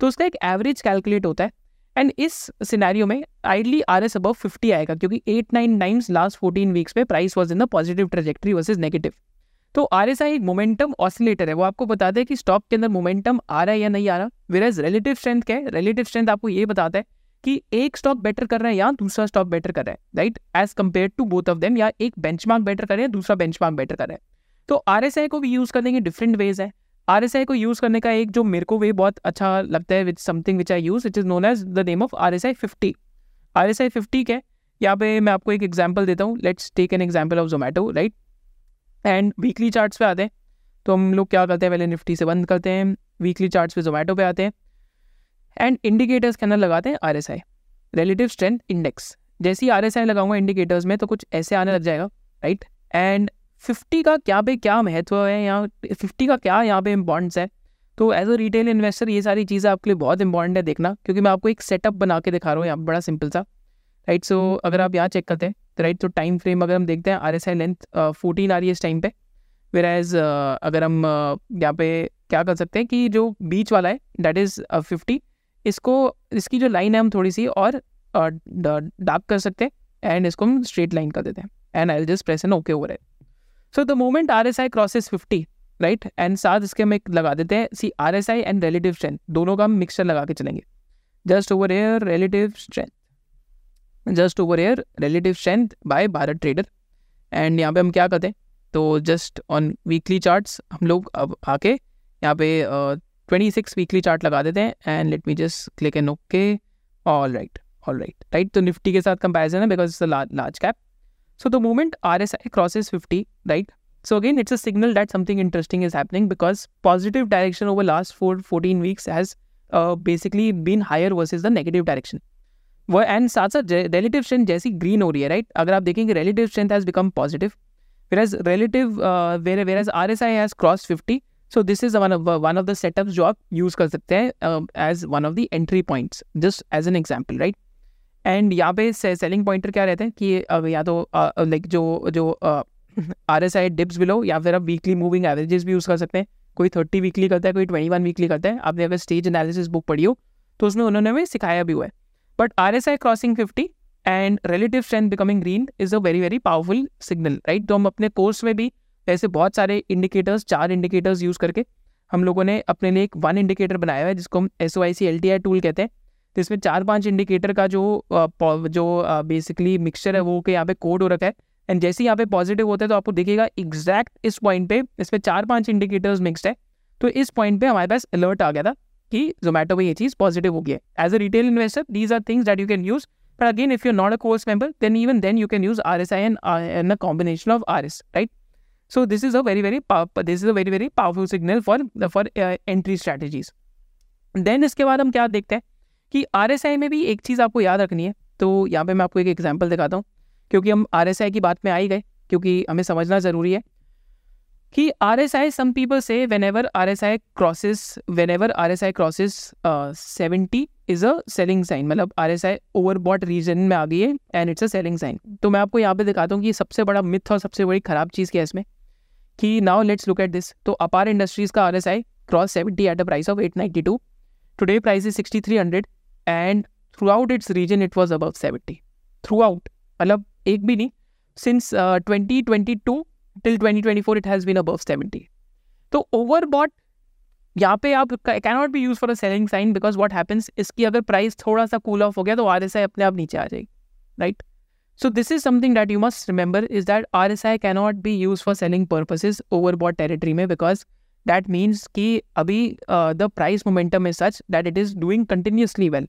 तो उसका एक एवरेज कैलकुलेट होता है। एंड इस सिनेरियो में ideally R S above fifty आएगा, क्योंकि eight nine times last fourteen weeks में price was in the positive trajectory versus negative तो R S I momentum oscillator है। वो आपको बताता है कि स्टॉक के अंदर मोमेंटम आ रहा है या नहीं आ रहा। वेर एज रिलेटिव स्ट्रेंथ क्या है? रिलेटिव स्ट्रेंथ आपको ये बताता है कि एक स्टॉक बेटर कर रहा है या दूसरा स्टॉक बेटर कर रहा है right as compare to both of them या एक बेंच बेटर कर रहे हैं, दूसरा बेंच बेटर कर रहा है। तो आई को भी यूज़ करने के डिफरेंट वेज है। आर एस आई को यूज़ करने का एक जो मेरे को वे बहुत अच्छा लगता है which something which I use it is known as the name of R S I fifty R S I fifty क्या है? यहाँ पे मैं आपको एक एग्ज़ाम्पल देता हूँ। Let's take an example of Zomato right and weekly charts पे आते हैं। तो हम लोग क्या करते हैं पहले निफ्टी से बंद करते हैं वीकली चार्ट्स पे जोमेटो पे आते हैं। एंड इंडिकेटर्स के अंदर लगाते हैं R S I relative strength index जैसे ही आर एस आई लगाऊँगा इंडिकेटर्स में तो कुछ ऐसे आने लग जाएगा राइट एंड फिफ्टी का क्या पे क्या महत्व है यहाँ फिफ्टी का क्या यहाँ पे इम्पॉर्टेंस है? तो एज अ रिटेल इन्वेस्टर ये सारी चीज़ें आपके लिए बहुत इंपॉर्टेंट है देखना क्योंकि मैं आपको एक सेटअप बना के दिखा रहा हूँ यहाँ बड़ा सिंपल सा राइट सो अगर आप यहाँ चेक करते हैं राइट तो टाइम फ्रेम अगर हम देखते हैं R S I length fourteen आ रही है इस टाइम पे। वेर एज अगर हम यहाँ पे क्या कर सकते हैं कि जो बीच वाला है डेट इज़ फिफ्टी इसको, इसकी जो लाइन है हम थोड़ी सी और डार्क कर सकते हैं एंड इसको हम स्ट्रेट लाइन कर देते हैं। And I just press an okay over है so the moment R S I crosses fifty right and साथ इसके हम एक लगा देते हैं। See R S I and relative strength दोनों का हम मिक्सचर लगा के चलेंगे। Just over air relative strength just over air relative strength by Bharat trader and यहाँ पे हम क्या करते हैं? तो जस्ट ऑन वीकली चार्ट्स हम लोग अब आके यहाँ पे ट्वेंटी सिक्स वीकली चार्ट लगा देते हैं। And let me just click an okay all right all right right तो निफ्टी के साथ कंपेरिजन है because it's large cap so the moment R S I crosses fifty right so again it's a signal that something interesting is because positive direction over last four, 14 weeks has uh, basically been higher versus the negative direction. वो and साथ साथ relative strength जैसी green हो रही है right अगर आप देखेंगे relative strength has become positive whereas relative where whereas R S I has cross fifty so this is one of the setups जो आप यूज़ कर सकते हैं as one of the entry points just as an example right and यहाँ पे selling pointer क्या रहते हैं कि uh, या तो लाइक uh, जो जो uh, R S I dips below या फिर आप वीकली मूविंग एवरेजेस भी यूज़ कर सकते हैं। कोई थर्टी वीकली करता है कोई ट्वेंटी वन वीकली करता है। आपने अगर स्टेज एनालिसिस बुक पढ़ी हो तो उसमें उन्होंने हमें सिखाया भी हुआ है। S I crossing fifty and relative strength becoming green is a very very powerful signal right तो हम अपने कोर्स में भी ऐसे बहुत सारे इंडिकेटर्स चार इंडिकेटर्स यूज़ करके हम लोगों ने अपने लिए एक वन इंडिकेटर बनाया हुआ है, जिसको हम S O I C L T I tool कहते हैं। तो इसमें चार पाँच इंडिकेटर का जो जो बेसिकली मिक्सचर है, वो के यहाँ पे कोड हो रखा है। एंड जैसे यहाँ पे पॉजिटिव होता है तो आपको देखिएगा एग्जैक्ट इस पॉइंट पे इसमें चार पाँच इंडिकेटर्स मिक्सड है। तो इस पॉइंट पे हमारे पास अलर्ट आ गया था। कि जोमेटो में ये चीज़ पॉजिटिव हो गया है। As a retail investor these are things that you can use but again if you not a course member then even then you can use R S I an a combination of R S right so this is a very very this is a very very powerful signal for for entry strategies then इसके बाद हम क्या देखते हैं कि R S I में भी एक चीज़ आपको याद रखनी है। तो यहाँ पे मैं आपको एक एग्ज़ाम्पल दिखाता हूँ। क्योंकि हम आर एस आई की बात में आ ही गए, क्योंकि हमें समझना ज़रूरी है। कि ever R S I crosses whenever R S I crosses seventy is a selling sign मतलब R S I over bought region में आ गई है and it's a selling sign तो मैं आपको यहाँ पे दिखाता हूँ कि सबसे बड़ा मिथ और सबसे बड़ी खराब चीज़ क्या है इसमें? कि now let's look at this तो अपार इंडस्ट्रीज़ का R S I cross seventy at a price of eight ninety two today price is sixty three hundred and throughout its region it was above seventy throughout मतलब एक भी नहीं. Since twenty twenty two till twenty twenty four it has been above seventy तो over bot यहाँ पे आप cannot be use for a selling sign because what happens इसकी अगर प्राइस थोड़ा सा कूल ऑफ़ हो गया तो आर एस आई अपने आप नीचे आ जाएगी right so this is something that you must remember is that R S I cannot be use for selling purposes over bought territory में बिकॉज़ दैट मीन्स कि अभी the price momentum is such that it is doing continuously well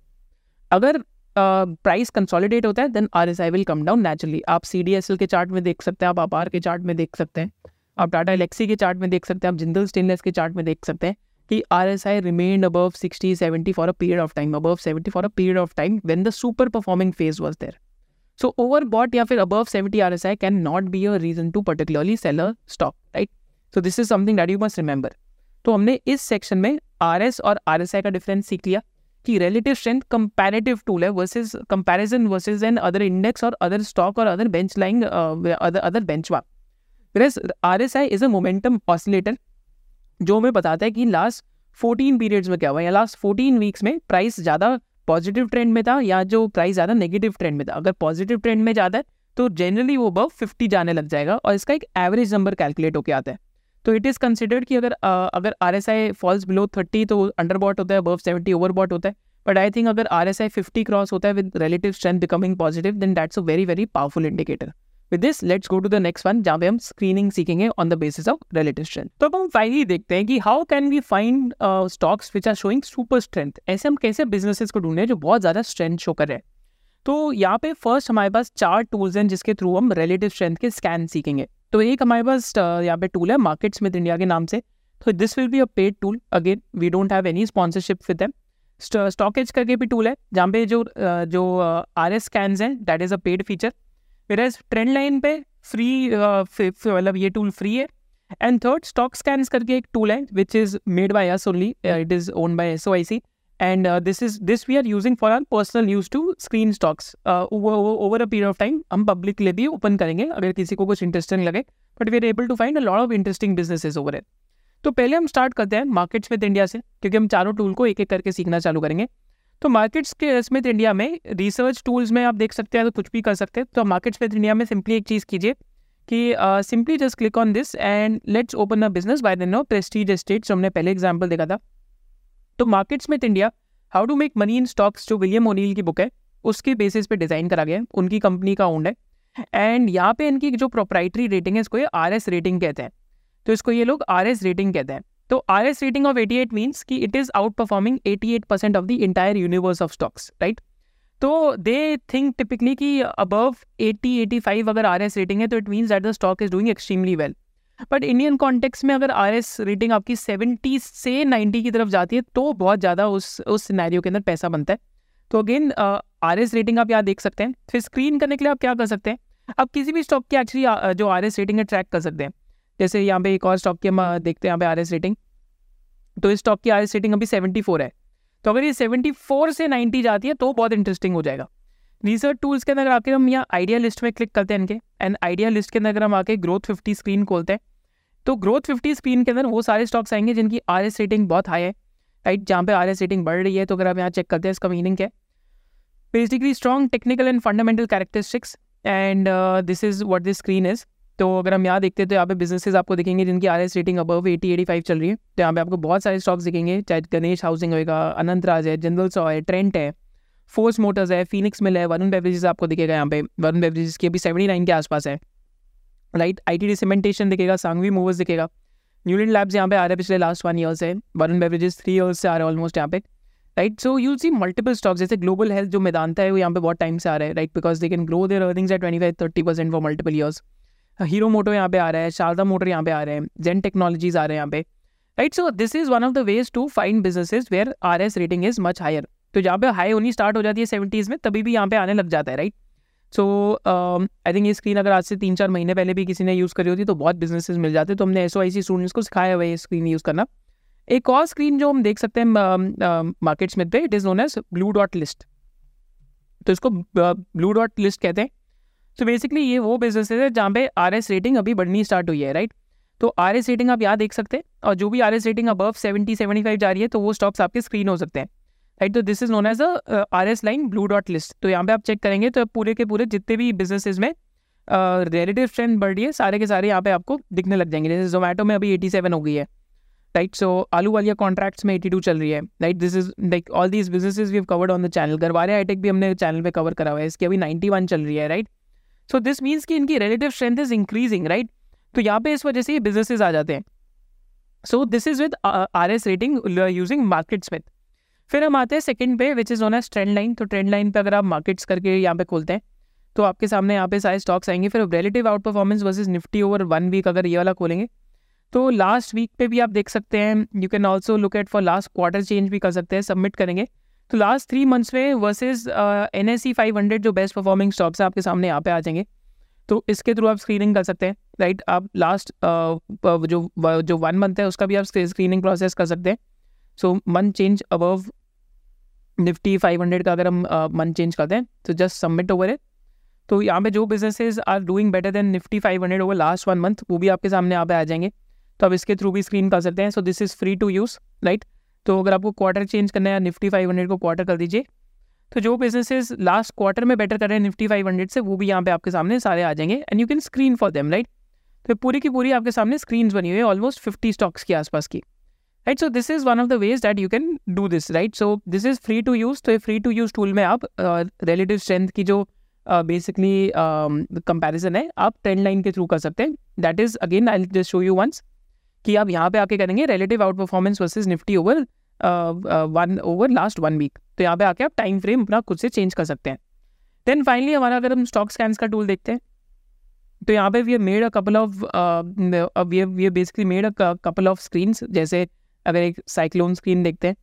अगर price consolidate होता है then R S I will come down naturally आप C D S L के chart में देख सकते हैं, आप आर के चार्ट में देख सकते हैं, आप टाटा एलेक्सी के चार्ट में देख सकते हैं, आप जिंदल स्टेनलेस के चार्ट में देख सकते हैं कि R S I remain above sixty seventy for a period of time above seventy for a period of time when the super performing phase was there so over bought या फिर above seventy R S I can not be a reason to particularly sell a stock right so this is something that you must remember तो हमने इस section में R S और R S I का difference सीख लिया। कि relative strength comparative tool है versus comparison versus an other index और अदर स्टॉक और other bench lying other other bench walk R S I is a momentum oscillator जो हमें बताता है कि लास्ट फोर्टीन पीरियड्स में क्या हुआ, या लास्ट फोर्टीन वीक्स में प्राइस ज़्यादा पॉजिटिव ट्रेंड में था, या जो प्राइस ज़्यादा नेगेटिव ट्रेंड में था। अगर पॉजिटिव ट्रेंड में ज़्यादा है तो जनरली वो अब फिफ्टी जाने लग जाएगा और इसका एक एवरेज नंबर कैलकुलेट होकर आता है। तो इट इज़ कंसिडर्ड कि अगर अगर R S I falls below thirty तो अंडर बॉट होता है अबव सेवेंटी ओवर बॉट होता है। बट आई थिंक अगर R S I fifty cross होता है with relative strength becoming positive then that's a very very powerful indicator with this let's go to the next one जहाँ पे हम screening सीखेंगे on the basis of relative strength तो अब हम finally देखते हैं कि how can we find stocks which are showing super strength ऐसे हम कैसे बिजनेसेस को ढूंढे जो बहुत ज़्यादा स्ट्रेंथ शो कर रहे हैं? तो यहाँ पे फ़र्स्ट हमारे पास चार टूल्स हैं जिसके थ्रू हम रिलेटिव स्ट्रेंथ के स्कैन सीखेंगे। तो एक हमारे पास यहाँ पे टूल है मार्केट स्मिथ इंडिया के नाम से। तो this will be a paid tool again we don't have any sponsorship with them StockEdge करके भी टूल है, जहाँ पे जो जो आर एस स्कैन हैं that is a paid feature फिर एज ट्रेंड लाइन पे फ्री मतलब ये टूल फ्री है. एंड थर्ड स्टॉक स्कैन करके एक टूल है which is made by us only it is own by S O I C and this is this we are using for our personal use to screen stocks over a period of time हम public के लिए भी open करेंगे अगर किसी को कुछ interesting लगे but we are able to find a lot of interesting businesses over it तो पहले हम स्टार्ट करते हैं मार्केट्स विद इंडिया से, क्योंकि हम चारों टूल को एक एक करके सीखना चालू करेंगे। तो मार्केट्स के स्मिथ इंडिया में रिसर्च टूल्स में आप देख सकते हैं तो कुछ भी कर सकते हैं तो मार्केट्स विद इंडिया में सिंपली एक चीज़ कीजिए कि simply just click on this and let's open a business by the no Prestige Estate जो हमने पहले एग्ज़ाम्पल देखा था। तो markets with India how to make money in stocks जो विलियम ओनील की बुक है, उसके बेसिस पे डिज़ाइन करा गया है, उनकी कंपनी का ओन्ड है। एंड यहाँ पे इनकी जो प्रोप्राइटरी रेटिंग है, इसको ये आर एस रेटिंग कहते हैं। तो इसको ये लोग आर एस रेटिंग कहते हैं। तो R S rating of 88 means कि it is outperforming 88 percent of the entire universe of stocks right तो दे थिंक टिपिकली कि अबव 80 85 अगर आर एस रेटिंग है तो it means that the stock is doing extremely well but Indian context में अगर R S rating आपकी 70 से 90 की तरफ़ जाती है तो बहुत ज़्यादा उस उस सिनेरियो के अंदर पैसा बनता है। तो अगेन आर एस रेटिंग आप यहाँ देख सकते हैं। फिर स्क्रीन करने के लिए आप क्या कर सकते हैं? आप किसी भी स्टॉक की एक्चुअली जो आर एस रेटिंग है ट्रैक कर सकते हैं। जैसे यहाँ पे एक और स्टॉक की हम देखते हैं यहाँ पे आर एस रेटिंग तो इस स्टॉक की आर एस रेटिंग अभी सेवेंटी फोर है। तो अगर ये सेवेंटी फोर से नाइन्टी जाती है तो बहुत इंटरेस्टिंग हो जाएगा। रिसर्च टूल्स के अंदर आके हम यहाँ आइडिया लिस्ट में क्लिक करते हैं इनके। एंड आइडिया लिस्ट के अंदर अगर हम आके ग्रोथ फिफ्टी स्क्रीन खोलते हैं तो ग्रोथ फिफ्टी स्क्रीन के अंदर वो सारे स्टॉक्स आएँगे जिनकी आर एस रेटिंग बहुत हाई है राइट जहाँ पे आर एस रेटिंग बढ़ रही है तो अगर आप यहाँ चेक करते हैं, इसका मीनिंग क्या है? Basically strong technical and fundamental characteristics and this is what this screen is तो अगर हम यहाँ देखते हैं तो यहाँ पे बिजनेसेस आपको दिखेंगे जिनकी R S rating above eighty eighty five चल रही है। तो यहाँ पे आपको बहुत सारे स्टॉक्स दिखेंगे, चाहे गणेश हाउसिंग होगा अनंत राज है जनरल सॉ है ट्रेंट है फोर्स मोटर्स है फिनिक्स मिल है वरुण बेवरेजेस आपको दिखेगा यहाँ पे। वरुण बेवरेजेस की अभी सेवेंटी नाइन के आसपास है। राइट आई टी सीमेंटेशन दिखेगा सांगवी मूवर्स दिखेगा। न्यूलैंड लैब्स यहाँ पे आ रहे हैं पिछले लास्ट वन ईयर से। वरुण बेवरेजेस थ्री ईयर्स से आ रहे हैं ऑलमोस्ट यहाँ पे। Right so you see multiple stocks जैसे ग्लोबल हेल्थ जो मैदानता है, वो यहाँ पे बहुत टाइम से आ रहा है। Right because they can grow their earnings at twenty five thirty percent for multiple years Hero Moto यहाँ पे आ रहा है शारदा मोटर यहाँ पे आ रहे हैं जेन टेक्नोलॉजीज़ आ रहे हैं यहाँ पे। Right so this is one of the ways to find businesses where R S rating is much higher तो जहाँ पे हाई होनी स्टार्ट हो जाती है सेवेंटीज़ में, तभी भी यहाँ पे आने लग जाता है राइट सो आई थिंक ये स्क्रीन अगर आज से तीन चार महीने पहले भी किसी ने यूज़ करी होती तो बहुत बिजनेसेस मिल जाते तो हमने S O I C students को सिखाया हुआ है स्क्रीन यूज़ करना। एक और स्क्रीन जो हम देख सकते हैं मार्केट्स में पे it is known as blue dot list तो इसको ब्लू डॉट लिस्ट कहते हैं। तो बेसिकली ये वो बिज़नेस है जहाँ पे आर एस रेटिंग अभी बढ़नी स्टार्ट हुई है राइट तो आर एस रेटिंग आप यहाँ देख सकते हैं और जो भी R S rating above seventy seventy five जा रही है तो वो स्टॉक्स आपके स्क्रीन हो सकते हैं। राइट तो this is known as a R S line blue dot list तो यहाँ पे आप चेक करेंगे तो पूरे के पूरे जितने भी बिजनेसेस में रिलेटिव स्ट्रेंथ बढ़ रही है, सारे के सारे यहाँ पे आपको दिखने लग जाएँगे। जैसे जोमेटो में अभी एटी सेवन हो गई है right so Ahluwalia contracts में एटी टू चल रही है right this is like all these businesses we have covered on the channel Garware hitech भी हमने चैनल पे कवर करा हुआ है, इसकी अभी नाइन्टी वन चल रही है राइट सो दिस मीन्स कि इनकी relative strength is increasing right तो यहाँ पे इस वजह से ये बिजनेसेस आ जाते हैं। So this is with R S rating using MarketSmith फिर हम आते हैं सेकंड पे which is on S trend line तो ट्रेंड लाइन पे अगर आप मार्केट्स करके यहाँ पे खोलते हैं तो आपके सामने यहाँ पे सारे स्टॉक्स आएँगे। फिर relative outperformance versus Nifty over one week अगर ये वाला खोलेंगे तो लास्ट वीक पे भी आप देख सकते हैं you can also look at for last quarter change भी कर सकते हैं सबमिट करेंगे। तो लास्ट थ्री मंथ्स में versus N S C five hundred जो बेस्ट परफॉर्मिंग स्टॉक्स हैं आपके सामने यहाँ पे आ जाएँगे। तो इसके थ्रू आप स्क्रीनिंग कर सकते हैं राइट आप लास्ट uh, जो जो वन मंथ है उसका भी आप स्क्रीनिंग प्रोसेस कर सकते हैं। So month change above Nifty five hundred का अगर हम मंथ चेंज करते हैं तो जस्ट सबमिट ओवर है तो यहाँ पे जो businesses are doing better than Nifty five hundred over last one month वो भी आपके सामने यहाँ पे आ जाएँगे। तो आप इसके थ्रू भी स्क्रीन कर सकते हैं। So this is free to use right तो अगर आपको क्वार्टर चेंज करना है, निफ्टी फाइव हंड्रेड को क्वार्टर कर दीजिए। तो जो बिजनेसेस लास्ट क्वार्टर में बेटर कर रहे हैं निफ्टी फाइव हंड्रेड से, वो भी यहाँ पे आपके सामने सारे आ जाएँगे। And you can screen for them right तो पूरी की पूरी आपके सामने स्क्रीन बनी हुई है ऑलमोस्ट फिफ्टी स्टॉक्स के आसपास की। Right so this is one of the ways that you can do this right so this is free to use तो फ्री टू यूज़ टूल में आप रिलेटिव uh, स्ट्रेंथ की जो बेसिकली uh, कंपेरिजन uh, है आप trend line के through कर सकते हैं. That is again I just show you once कि आप यहाँ पे आके करेंगे relative outperformance versus Nifty over one over last one week तो यहाँ पे आके आप टाइम फ्रेम अपना खुद से चेंज कर सकते हैं। देन फाइनली हमारा अगर हम स्टॉक स्कैंस का टूल देखते हैं तो यहाँ पे we made a couple of we basically made a couple of screen जैसे अगर एक साइक्लोन स्क्रीन देखते हैं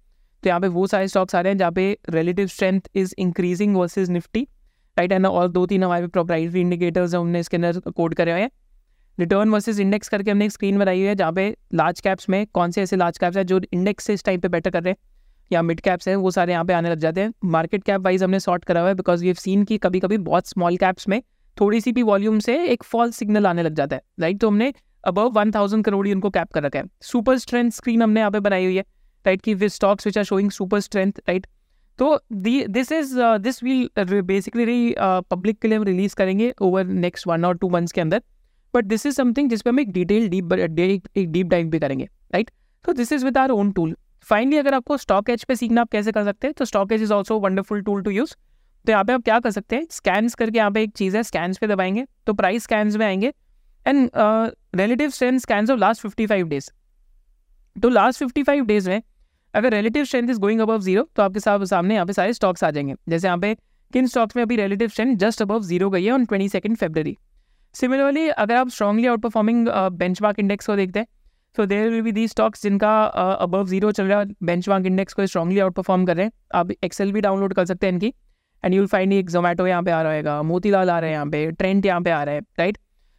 तो यहाँ पे वो सारे स्टॉक्स आ रहे हैं जहाँ पे relative strength is increasing versus Nifty right and और दो तीन हमारे प्रोप्राइटरी इंडिकेटर्स हैं हमने इसके अंदर कोड करे हुए हैं। रिटर्न वर्सेज इंडेक्स करके हमने एक स्क्रीन बनाई हुई है जहाँ पे लार्ज कैप्स में कौन से ऐसे लार्ज कैप्स हैं जो इंडेक्स से इस टाइम पे बेटर कर रहे हैं, या मिड कैप्स हैं, वो सारे यहाँ पे आने लग जाते हैं। मार्केट कैप वाइज हमने सॉर्ट करा हुआ है बिकॉज़ वी हैव सीन की कभी कभी बहुत स्मॉल कैप्स में थोड़ी सी भी वॉल्यूम से एक फॉल्स सिग्नल आने लग जाता है राइट तो हमने अबव वन थाउज़ेंड करोड़ उनको कैप कर रखा है। सुपर स्ट्रेंथ स्क्रीन हमने यहाँ पे बनाई हुई है राइट की with stocks which are showing super strength right तो this is this will basically public के लिए हम रिलीज़ करेंगे ओवर नेक्स्ट वन और टू मंथ्स के अंदर। बट दिस इज़ समथिंग जिसपे हम एक डिटेल डीप एक डीप डाइव भी करेंगे राइट तो this is with our own tool finally अगर आपको स्टॉक एच पे सीखना आप कैसे कर सकते हैं तो StockEdge is also wonderful tool to use तो यहाँ पे आप क्या कर सकते हैं स्कैन्स करके यहाँ पे एक चीज़ है स्कैन्स पे दबाएँगे तो प्राइस स्कैन्स में आएँगे। And relative strength scans of last fifty five days तो लास्ट फिफ्टी फाइव डेज़ में, अगर relative strength is going above zero तो आपके साथ सामने यहाँ पे सारे स्टॉक्स आ जाएँगे। जैसे यहाँ पे किन स्टॉक्स में अभी relative strength just above zero गई है on twenty second February similarly अगर आप strongly outperforming bench index को देखते हैं तो there will be the stocks जिनका अबव ज़ीरो चल रहा है बेंच इंडेक्स को स्ट्रॉन्गली आउट परफॉर्म कर रहे हैं। आप एक्सेल भी डाउनलोड कर सकते हैं इनकी एंड यूल फाइंड एक जोमेटो यहाँ पे आ रहेगा मोतीलाल आ रहे हैं यहाँ पे ट्रेंट यहाँ पे आ रहा है राइट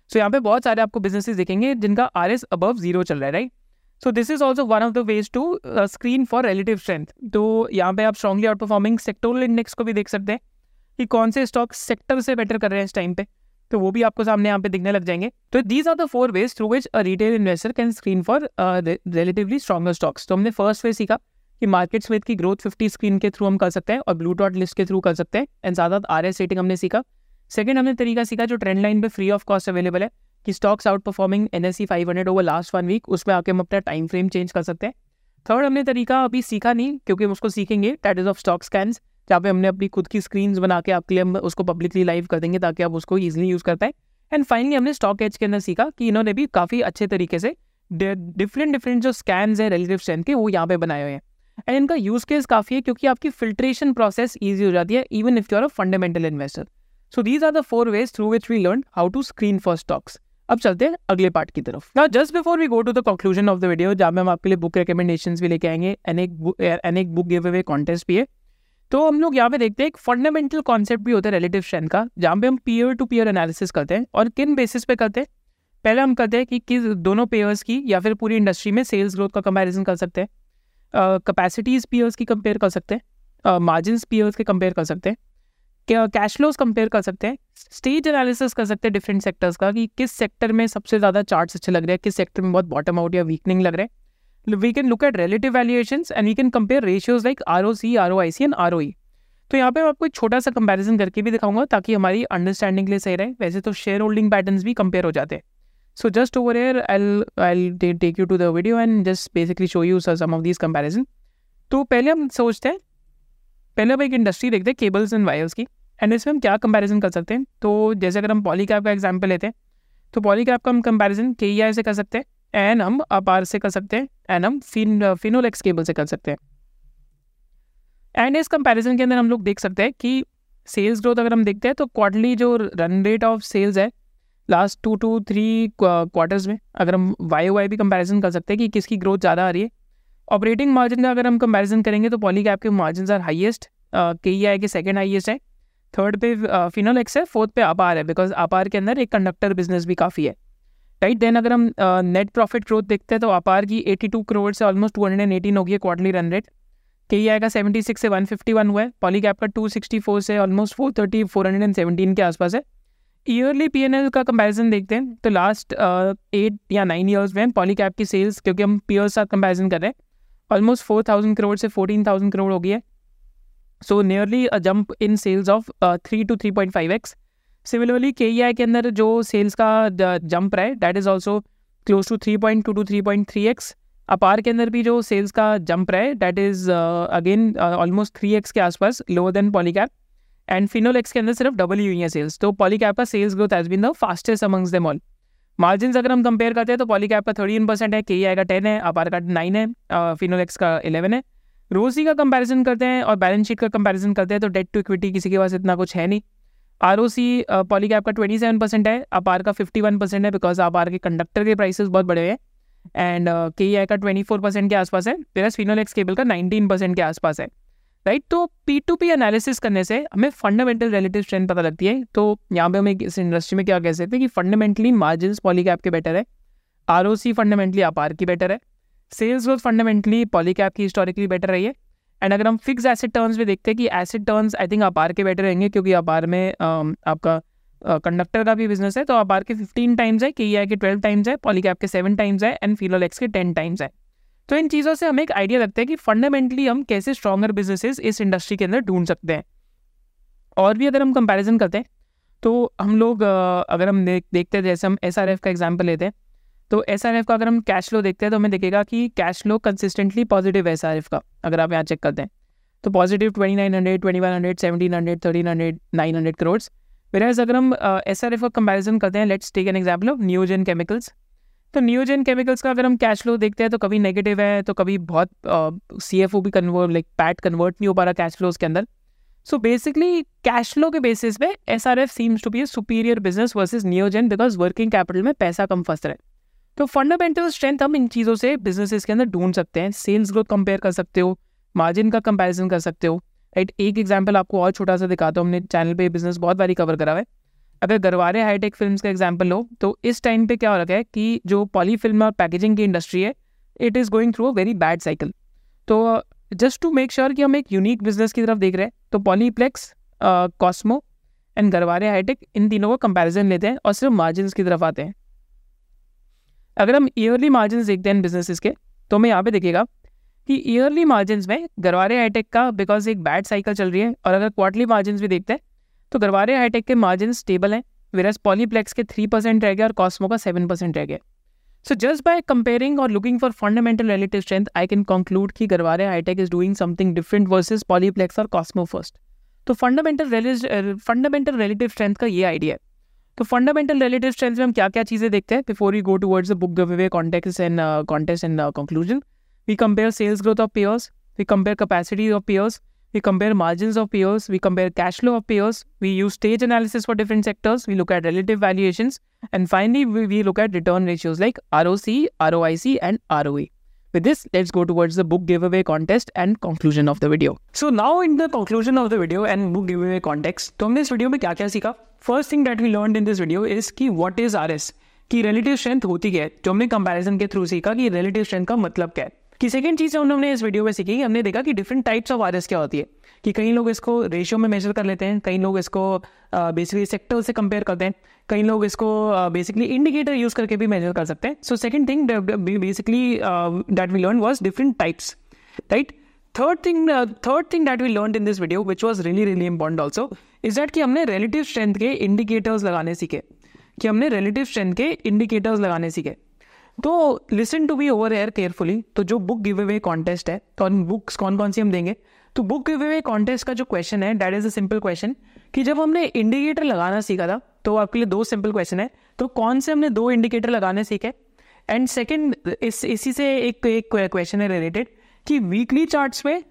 सो यहाँ पे बहुत सारे आपको बिजनेसेस दिखेंगे जिनका आर एस अबव ज़ीरो चल रहा है right so this is also one of the ways to screen for relative strength तो यहाँ पे आप strongly outperforming sectoral index को भी देख सकते हैं कि कौन से स्टॉक सेक्टर से बेटर कर रहे हैं इस टाइम पे। तो वो भी आपको सामने यहाँ पे दिखने लग जाएँगे। तो these are the four ways through which a retail investor can screen for relatively stronger stocks तो हमने फ़र्स्ट वे सीखा कि मार्केट स्मिथ की ग्रोथ 50 स्क्रीन के थ्रू हम कर सकते हैं और ब्लू डॉट लिस्ट के थ्रू कर सकते हैं। एंड ज़्यादा आर एस रेटिंग हमने सीखा। सेकंड हमने तरीका सीखा जो ट्रेंड लाइन पे फ्री ऑफ़ कॉस्ट अवेलेबल है, कि stocks outperforming N S C five hundred over last one week उसमें आके हम अपना टाइम फ्रेम चेंज कर सकते हैं। थर्ड हमने तरीका अभी सीखा नहीं, क्योंकि हम उसको सीखेंगे that is of stock scans जहाँ पे हमने अपनी खुद की स्क्रीन बना के आपके लिए हम उसको पब्लिकली लाइव कर देंगे, ताकि आप उसको ईजिली यूज़ कर पाए। एंड फाइनली हमने स्टॉक एज के अंदर सीखा कि इन्होंने भी काफ़ी अच्छे तरीके से डिफरेंट डिफरेंट जो स्कैन्स हैं रिलेटिव स्ट्रेंथ के, वो यहाँ पे बनाए हुए हैं। एंड इनका यूज़ केस काफ़ी है, क्योंकि आपकी फिल्ट्रेशन प्रोसेस ईजी हो जाती है even if you are a fundamental investor so these are the four ways through which we learn how to screen for stocks अब चलते हैं अगले पार्ट की तरफ़। ना just before we go to the conclusion of the video जहाँ में हम आपके लिए बुक रिकमेंडेशन भी लेके आएँगे एन एक बुक गिव अवे कॉन्टेस्ट भी है तो हम लोग यहाँ पे देखते हैं एक फंडामेंटल कॉन्सेप्ट भी होता है रिलेटिव स्ट्रेंथ का, जहाँ पे हम पीयर टू पीयर एनालिसिस करते हैं और किन बेसिस पे करते हैं। पहले हम करते हैं कि किस दोनों पेयर्स की या फिर पूरी इंडस्ट्री में सेल्स ग्रोथ का कंपैरिजन कर सकते हैं कैपेसिटीज पीयर्स की कंपेयर कर सकते हैं मार्जिन पीयर्स के कंपेयर कर सकते हैं। कैश फ्लोज कंपेयर कर सकते हैं। स्टेज एनालिसिस कर सकते हैं डिफरेंट सेक्टर्स का कि किस सेक्टर में सबसे ज़्यादा चार्ट्स अच्छे लग रहे हैं, किस सेक्टर में बहुत बॉटम आउट या वीकनिंग लग रहे हैं। We can look at relative valuation and we can compare ratios like R O C R O I C and R O E तो यहाँ पे मैं आपको एक छोटा सा कंपैरिजन करके भी दिखाऊँगा ताकि हमारी अंडरस्टैंडिंग के लिए सही रहे। वैसे तो शेयर होल्डिंग पैटर्न भी कंपेयर हो जाते हैं। So just over here I I take you to the video and just basically show you some of this comparison तो पहले हम सोचते हैं, पहले हम एक इंडस्ट्री देखते हैं केबल्स एंड वायर्स की। एंड इसमें हम क्या कंपैरिजन कर सकते हैं? तो जैसे अगर हम पॉलीकैप का एग्जांपल लेते हैं तो पॉलीकैप का हम कंपैरिजन के ई से कर सकते हैं एंड हम अपार से कर सकते हैं एंड हम फिन फिनोलेक्स केबल से कर सकते हैं। एंड इस कंपैरिजन के अंदर हम लोग देख सकते हैं कि सेल्स ग्रोथ अगर हम देखते हैं तो क्वार्टरली जो रन रेट ऑफ़ सेल्स है last two two three quarters में, अगर हम वाई वाई भी कंपैरिजन कर सकते हैं कि किसकी ग्रोथ ज़्यादा आ रही है। ऑपरेटिंग मार्जिन का अगर हम कंपैरिजन करेंगे तो पॉली कैप के margin are highest K E I के सेकेंड हाईएस्ट है। थर्ड पे फिनोल एक्स है फोर्थ पे अपार है बिकॉज़ अपार के अंदर एक कंडक्टर बिज़नेस भी काफ़ी है। राइट देन अगर हम नेट प्रॉफिट ग्रोथ देखते हैं तो अपार की 82 करोड़ से ऑलमोस्ट 218 हो गई है quarterly run rate K E I का 76 से 151 हुआ है। पॉली कैप का 264 से ऑलमोस्ट 430 417 के आसपास है। ईयरली पी एन एल का कंपैरिजन देखते हैं तो लास्ट एट uh, या नाइन ईयर्स में पॉली कैप की सेल्स क्योंकि हम पीयर साथ कंपैरिजन कर रहे हैं ऑलमोस्ट फोर थाउज़ेंड करोड़ से फोर्टीन थाउज़ेंड करोड़ हो गई है। So nearly a jump in sales of three to three point five x similarly K E I के अंदर जो सेल्स का जंप रहा है that is also close to three point two to three point three x Apar के अंदर भी जो सेल्स का जंप रहा है that is again almost three x के आसपास lower than Polycab and Finolex के अंदर सिर्फ़ डबल ही हुई है सेल्स तो पॉलीकैप का sales growth has been the fastest amongst them all margin अगर हम कंपेयर करते हैं तो पॉलीकैप का थर्टीन परसेंट है के ई आई का टेन है, अपार का नाइन है फिनोलेक्स का इलेवन है. रोजी का कंपैरिजन करते हैं और बैलेंस शीट का कंपैरिजन करते हैं तो डेट टू इक्विटी किसी के पास इतना कुछ है नहीं। आर ओ सी पॉलीकैप का ट्वेंटी सेवन परसेंट है अपार का फिफ्टी वन परसेंट है बिकॉज़ अपार के कंडक्टर के प्राइसेस बहुत बड़े हैं एंड के ई आई का ट्वेंटी फोर परसेंट के आसपास है फिर फिनोलेक्स केबल का नाइनटीन परसेंट के आसपास है राइट तो पी टू पी एनालिसिस करने से हमें फंडामेंटल रिलेटिव स्ट्रेंथ पता लगती है। तो यहाँ पे हम इस इंडस्ट्री में क्या कह सकते हैं कि फंडामेंटली मार्जिन पॉलीकैप के बेटर है R O C fundamentally Apar की बेटर है। सेल्स ग्रोथ फंडामेंटली पॉलीकैप की हिस्टोरिकली बेटर रही है. एंड अगर हम फिक्स एसिड टर्न्स में देखते हैं कि asset turns I think Apar के बेटर रहेंगे क्योंकि अपार में आपका कंडक्टर का भी बिज़नेस है. तो अपार के फिफ्टीन टाइम्स है के ई आई के ट्वेल्व टाइम्स है पॉलीकैप के सेवन टाइम्स है एंड फिलोलेक्स के टेन टाइम्स है. तो इन चीज़ों से हमें एक आइडिया लगता है कि फंडामेंटली हम कैसे स्ट्रॉगर बिजनेसेस इस इंडस्ट्री के अंदर ढूंढ सकते हैं. और भी अगर हम कंपैरिजन करते हैं तो हम लोग अगर हम देख, देखते हैं, जैसे हम एसआरएफ का एग्ज़ाम्पल लेते हैं तो एस आर एफ़ का अगर हम कैश फ्लो देखते हैं तो हमें दिखेगा कि कैश फ्लो कंसिस्टेंटली पॉजिटिव है एस आर एफ़ का, अगर आप यहाँ चेक करते हैं तो positive twenty nine hundred twenty one hundred seventeen hundred thirteen hundred nine hundred crore average अगर हम एस आर एफ़ का कंपेरिजन करते हैं let's take an example of Neogen chemicals तो न्यूजन केमिकल्स का अगर हम कैश फ्लो देखते हैं तो कभी नेगेटिव है तो कभी बहुत सी एफ़ ओ भी कन्वर्ट लाइक पैट कन्वर्ट नहीं हो पा रहा कैश फ्लो के अंदर। सो बेसिकली कैश फ्लो के बेसिस पे S R F seems to be superior business versus Neogen because working capital में पैसा कम फंस रहा है। तो फंडामेंटल स्ट्रेंथ हम इन चीज़ों से बिजनेसेस के अंदर ढूंढ सकते हैं। सेल्स ग्रोथ कंपेयर कर सकते हो मार्जिन का कंपैरिजन कर सकते हो। राइट एक एग्ज़ाम्पल आपको और छोटा सा दिखाता हूँ। हमने चैनल पे बिज़नेस बहुत बारी कवर करा है। अगर गरवारे हाईटेक फ़िल्म का एग्ज़ाम्पल लो तो इस टाइम पे क्या हो रखा है कि जो पॉली फ़िल्म और पैकेजिंग की इंडस्ट्री है it is going through a very bad cycle तो जस्ट टू मेक श्योर कि हम एक यूनिक बिज़नेस की तरफ़ देख रहे हैं तो पॉलीप्लेक्स कॉस्मो एंड गरवारे हाईटेक इन तीनों का कंपेरिजन लेते हैं और सिर्फ़ मार्जिन की तरफ़ आते हैं। अगर हम ईयरली मार्जिन देखते हैं बिजनेसेस के तो हमें यहाँ पे देखेगा कि ईयरली मार्जिन में गरवारे हाईटेक का बिकॉज़ एक बैड साइकिल चल रही है और अगर क्वार्टरली मार्जिन भी देखते हैं तो गरवारे हाईटेक के मार्जिन स्टेबल हैं वेरस पॉलीप्लेक्स के थ्री परसेंट रह गया और कॉस्मो का सेवन परसेंट रह गया। सो जस्ट बाय कंपेयरिंग और looking for fundamental relative strength I can conclude कि Garware hitech is doing something different versus Polyplex और कॉस्मो फ़र्स्ट तो फंडामेंटल फंडामेंटल रिलेटिव स्ट्रेंथ का ये आइडिया है। तो फंडामेंटल रिलेटिव स्ट्रेंथ में हम क्या क्या चीज़ें देखते हैं before you go towards the book the way context and contest and conclusion we compare sales growth of peers we compare capacity of peers we compare margin of peers we compare cash flow of peers we use stage analysis for different sectors we look at relative valuation and finally we look at return ratios like R O C R O I C and R O E With this, let's go towards the book giveaway contest and conclusion of the video. So now in the conclusion of the video and book giveaway context, तो हमने इस video में क्या क्या सीखा? First thing that we learn in this video is कि what is R S की relative strength होती क्या है? जो हमने कंपैरिजन के थ्रू सीखा कि रिलेटिव स्ट्रेंथ का मतलब क्या है? कि सेकंड चीज़ हमने इस वीडियो में सीखी हमने देखा कि डिफरेंट टाइप्स ऑफ़ आर क्या होती है। कि कई लोग इसको रेशियो में मेजर कर लेते हैं कई लोग इसको बेसिकली सेक्टर से कंपेयर करते हैं। कई लोग इसको बेसिकली इंडिकेटर यूज़ करके भी मेजर कर सकते हैं। So second thing basically that we learn was different types right third thing third thing that we learn in this video which was really really important also is that कि हमने relative strength के indicators लगाने सीखे। कि हमने relative strength के indicators लगाने सीखे। तो listen to be over air carefully तो जो बुक गिव अवे कॉन्टेस्ट है तो बुक्स कौन कौन सी हम देंगे? तो बुक गिव अवे कॉन्टेस्ट का जो क्वेश्चन है that is a simple question कि जब हमने इंडिकेटर लगाना सीखा था तो आपके लिए दो सिंपल क्वेश्चन है। तो कौन से हमने दो इंडिकेटर लगाने सीखे? एंड सेकेंड इस, इसी से एक एक क्वेश्चन है रिलेटेड कि वीकली चार्ट्स में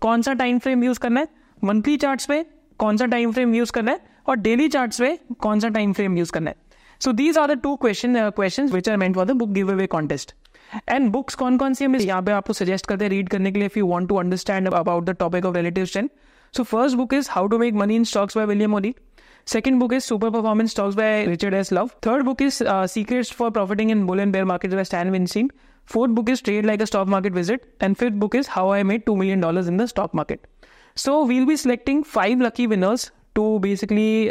कौन सा टाइम फ्रेम यूज़ करना है? मंथली चार्ट्स में कौन सा टाइम फ्रेम यूज़ करना है? और डेली चार्ट्स में कौन सा टाइम फ्रेम यूज़ करना है? So these are the two question question which are meant for the book give away contest and books कौन कौन सी हम यहाँ पे आपको सजेस्ट करते हैं रीड करने के लिए if you want to understand about the topic of relative so first book is how to make money in stocks by William Modi second book is super performance stocks by Richard S love third book is secrets for profiting in bull and bear market by Stan Weinstein fourth book is trade like a stock market wizard and fifth book is how I made two million dollar in the stock market so we'll be selecting five lucky winners to basically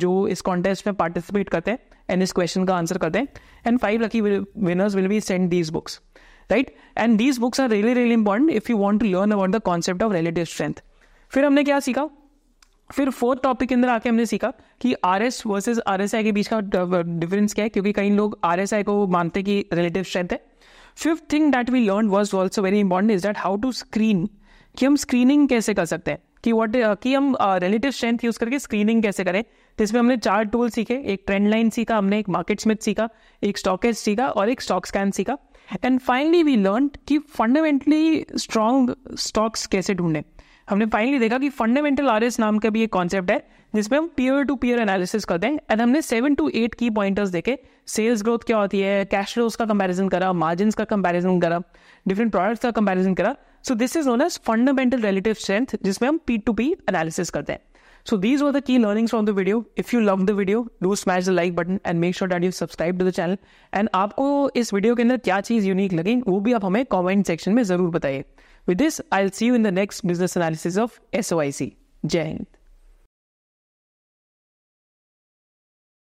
जो इस contest में participate करते हैं and इस question का answer करते हैं. And five lucky winners will be send these books right and these books are really really important if you want to learn about the concept of relative strength फिर हमने क्या सीखा? फिर fourth topic के अंदर आके हमने सीखा कि R S versus R S I के बीच का डिफरेंस क्या है, क्योंकि कई लोग आर एस आई को मानते कि रिलेटिव स्ट्रेंथ है। Fifth thing that we learn was also very important is that how to screen कि हम स्क्रीनिंग कैसे कर सकते हैं, कि वॉट कि हम रिलेटिव स्ट्रेंथ यूज़ करके स्क्रीनिंग कैसे करें। जिसमें हमने चार टूल सीखे, एक ट्रेंड लाइन सीखा, हमने एक मार्केट स्मिथ सीखा, एक स्टॉकेज सीखा और एक स्टॉक स्कैन सीखा। एंड फाइनली वी लर्न कि फंडामेंटली स्ट्रॉन्ग स्टॉक्स कैसे ढूंढें। हमने फाइनली देखा कि फंडामेंटल आरएस नाम का भी एक कॉन्सेप्ट है जिसमें हम पीयर टू पीयर एनालिसिस करते हैं। एंड हमने सेवन टू एट की पॉइंटर्स देखे। सेल्स ग्रोथ क्या होती है कैश फ्लोज का कंपैरिजन करा मार्जिन का कंपैरिजन करा डिफरेंट प्रोडक्ट्स का कंपैरिजन करा। So this is known as fundamental relative strength जिसमें हम पी टू पी एनालिसिस करते हैं। So these were the key learnings from the video. If you love the video, do smash the like button and make sure that you subscribe to the channel. And आपको इस video के अंदर क्या चीज़ unique लगी वो भी आप हमें कमेंट सेक्शन में ज़रूर बताइए। With this, I'll see you in the next business analysis of SOIC. Jai.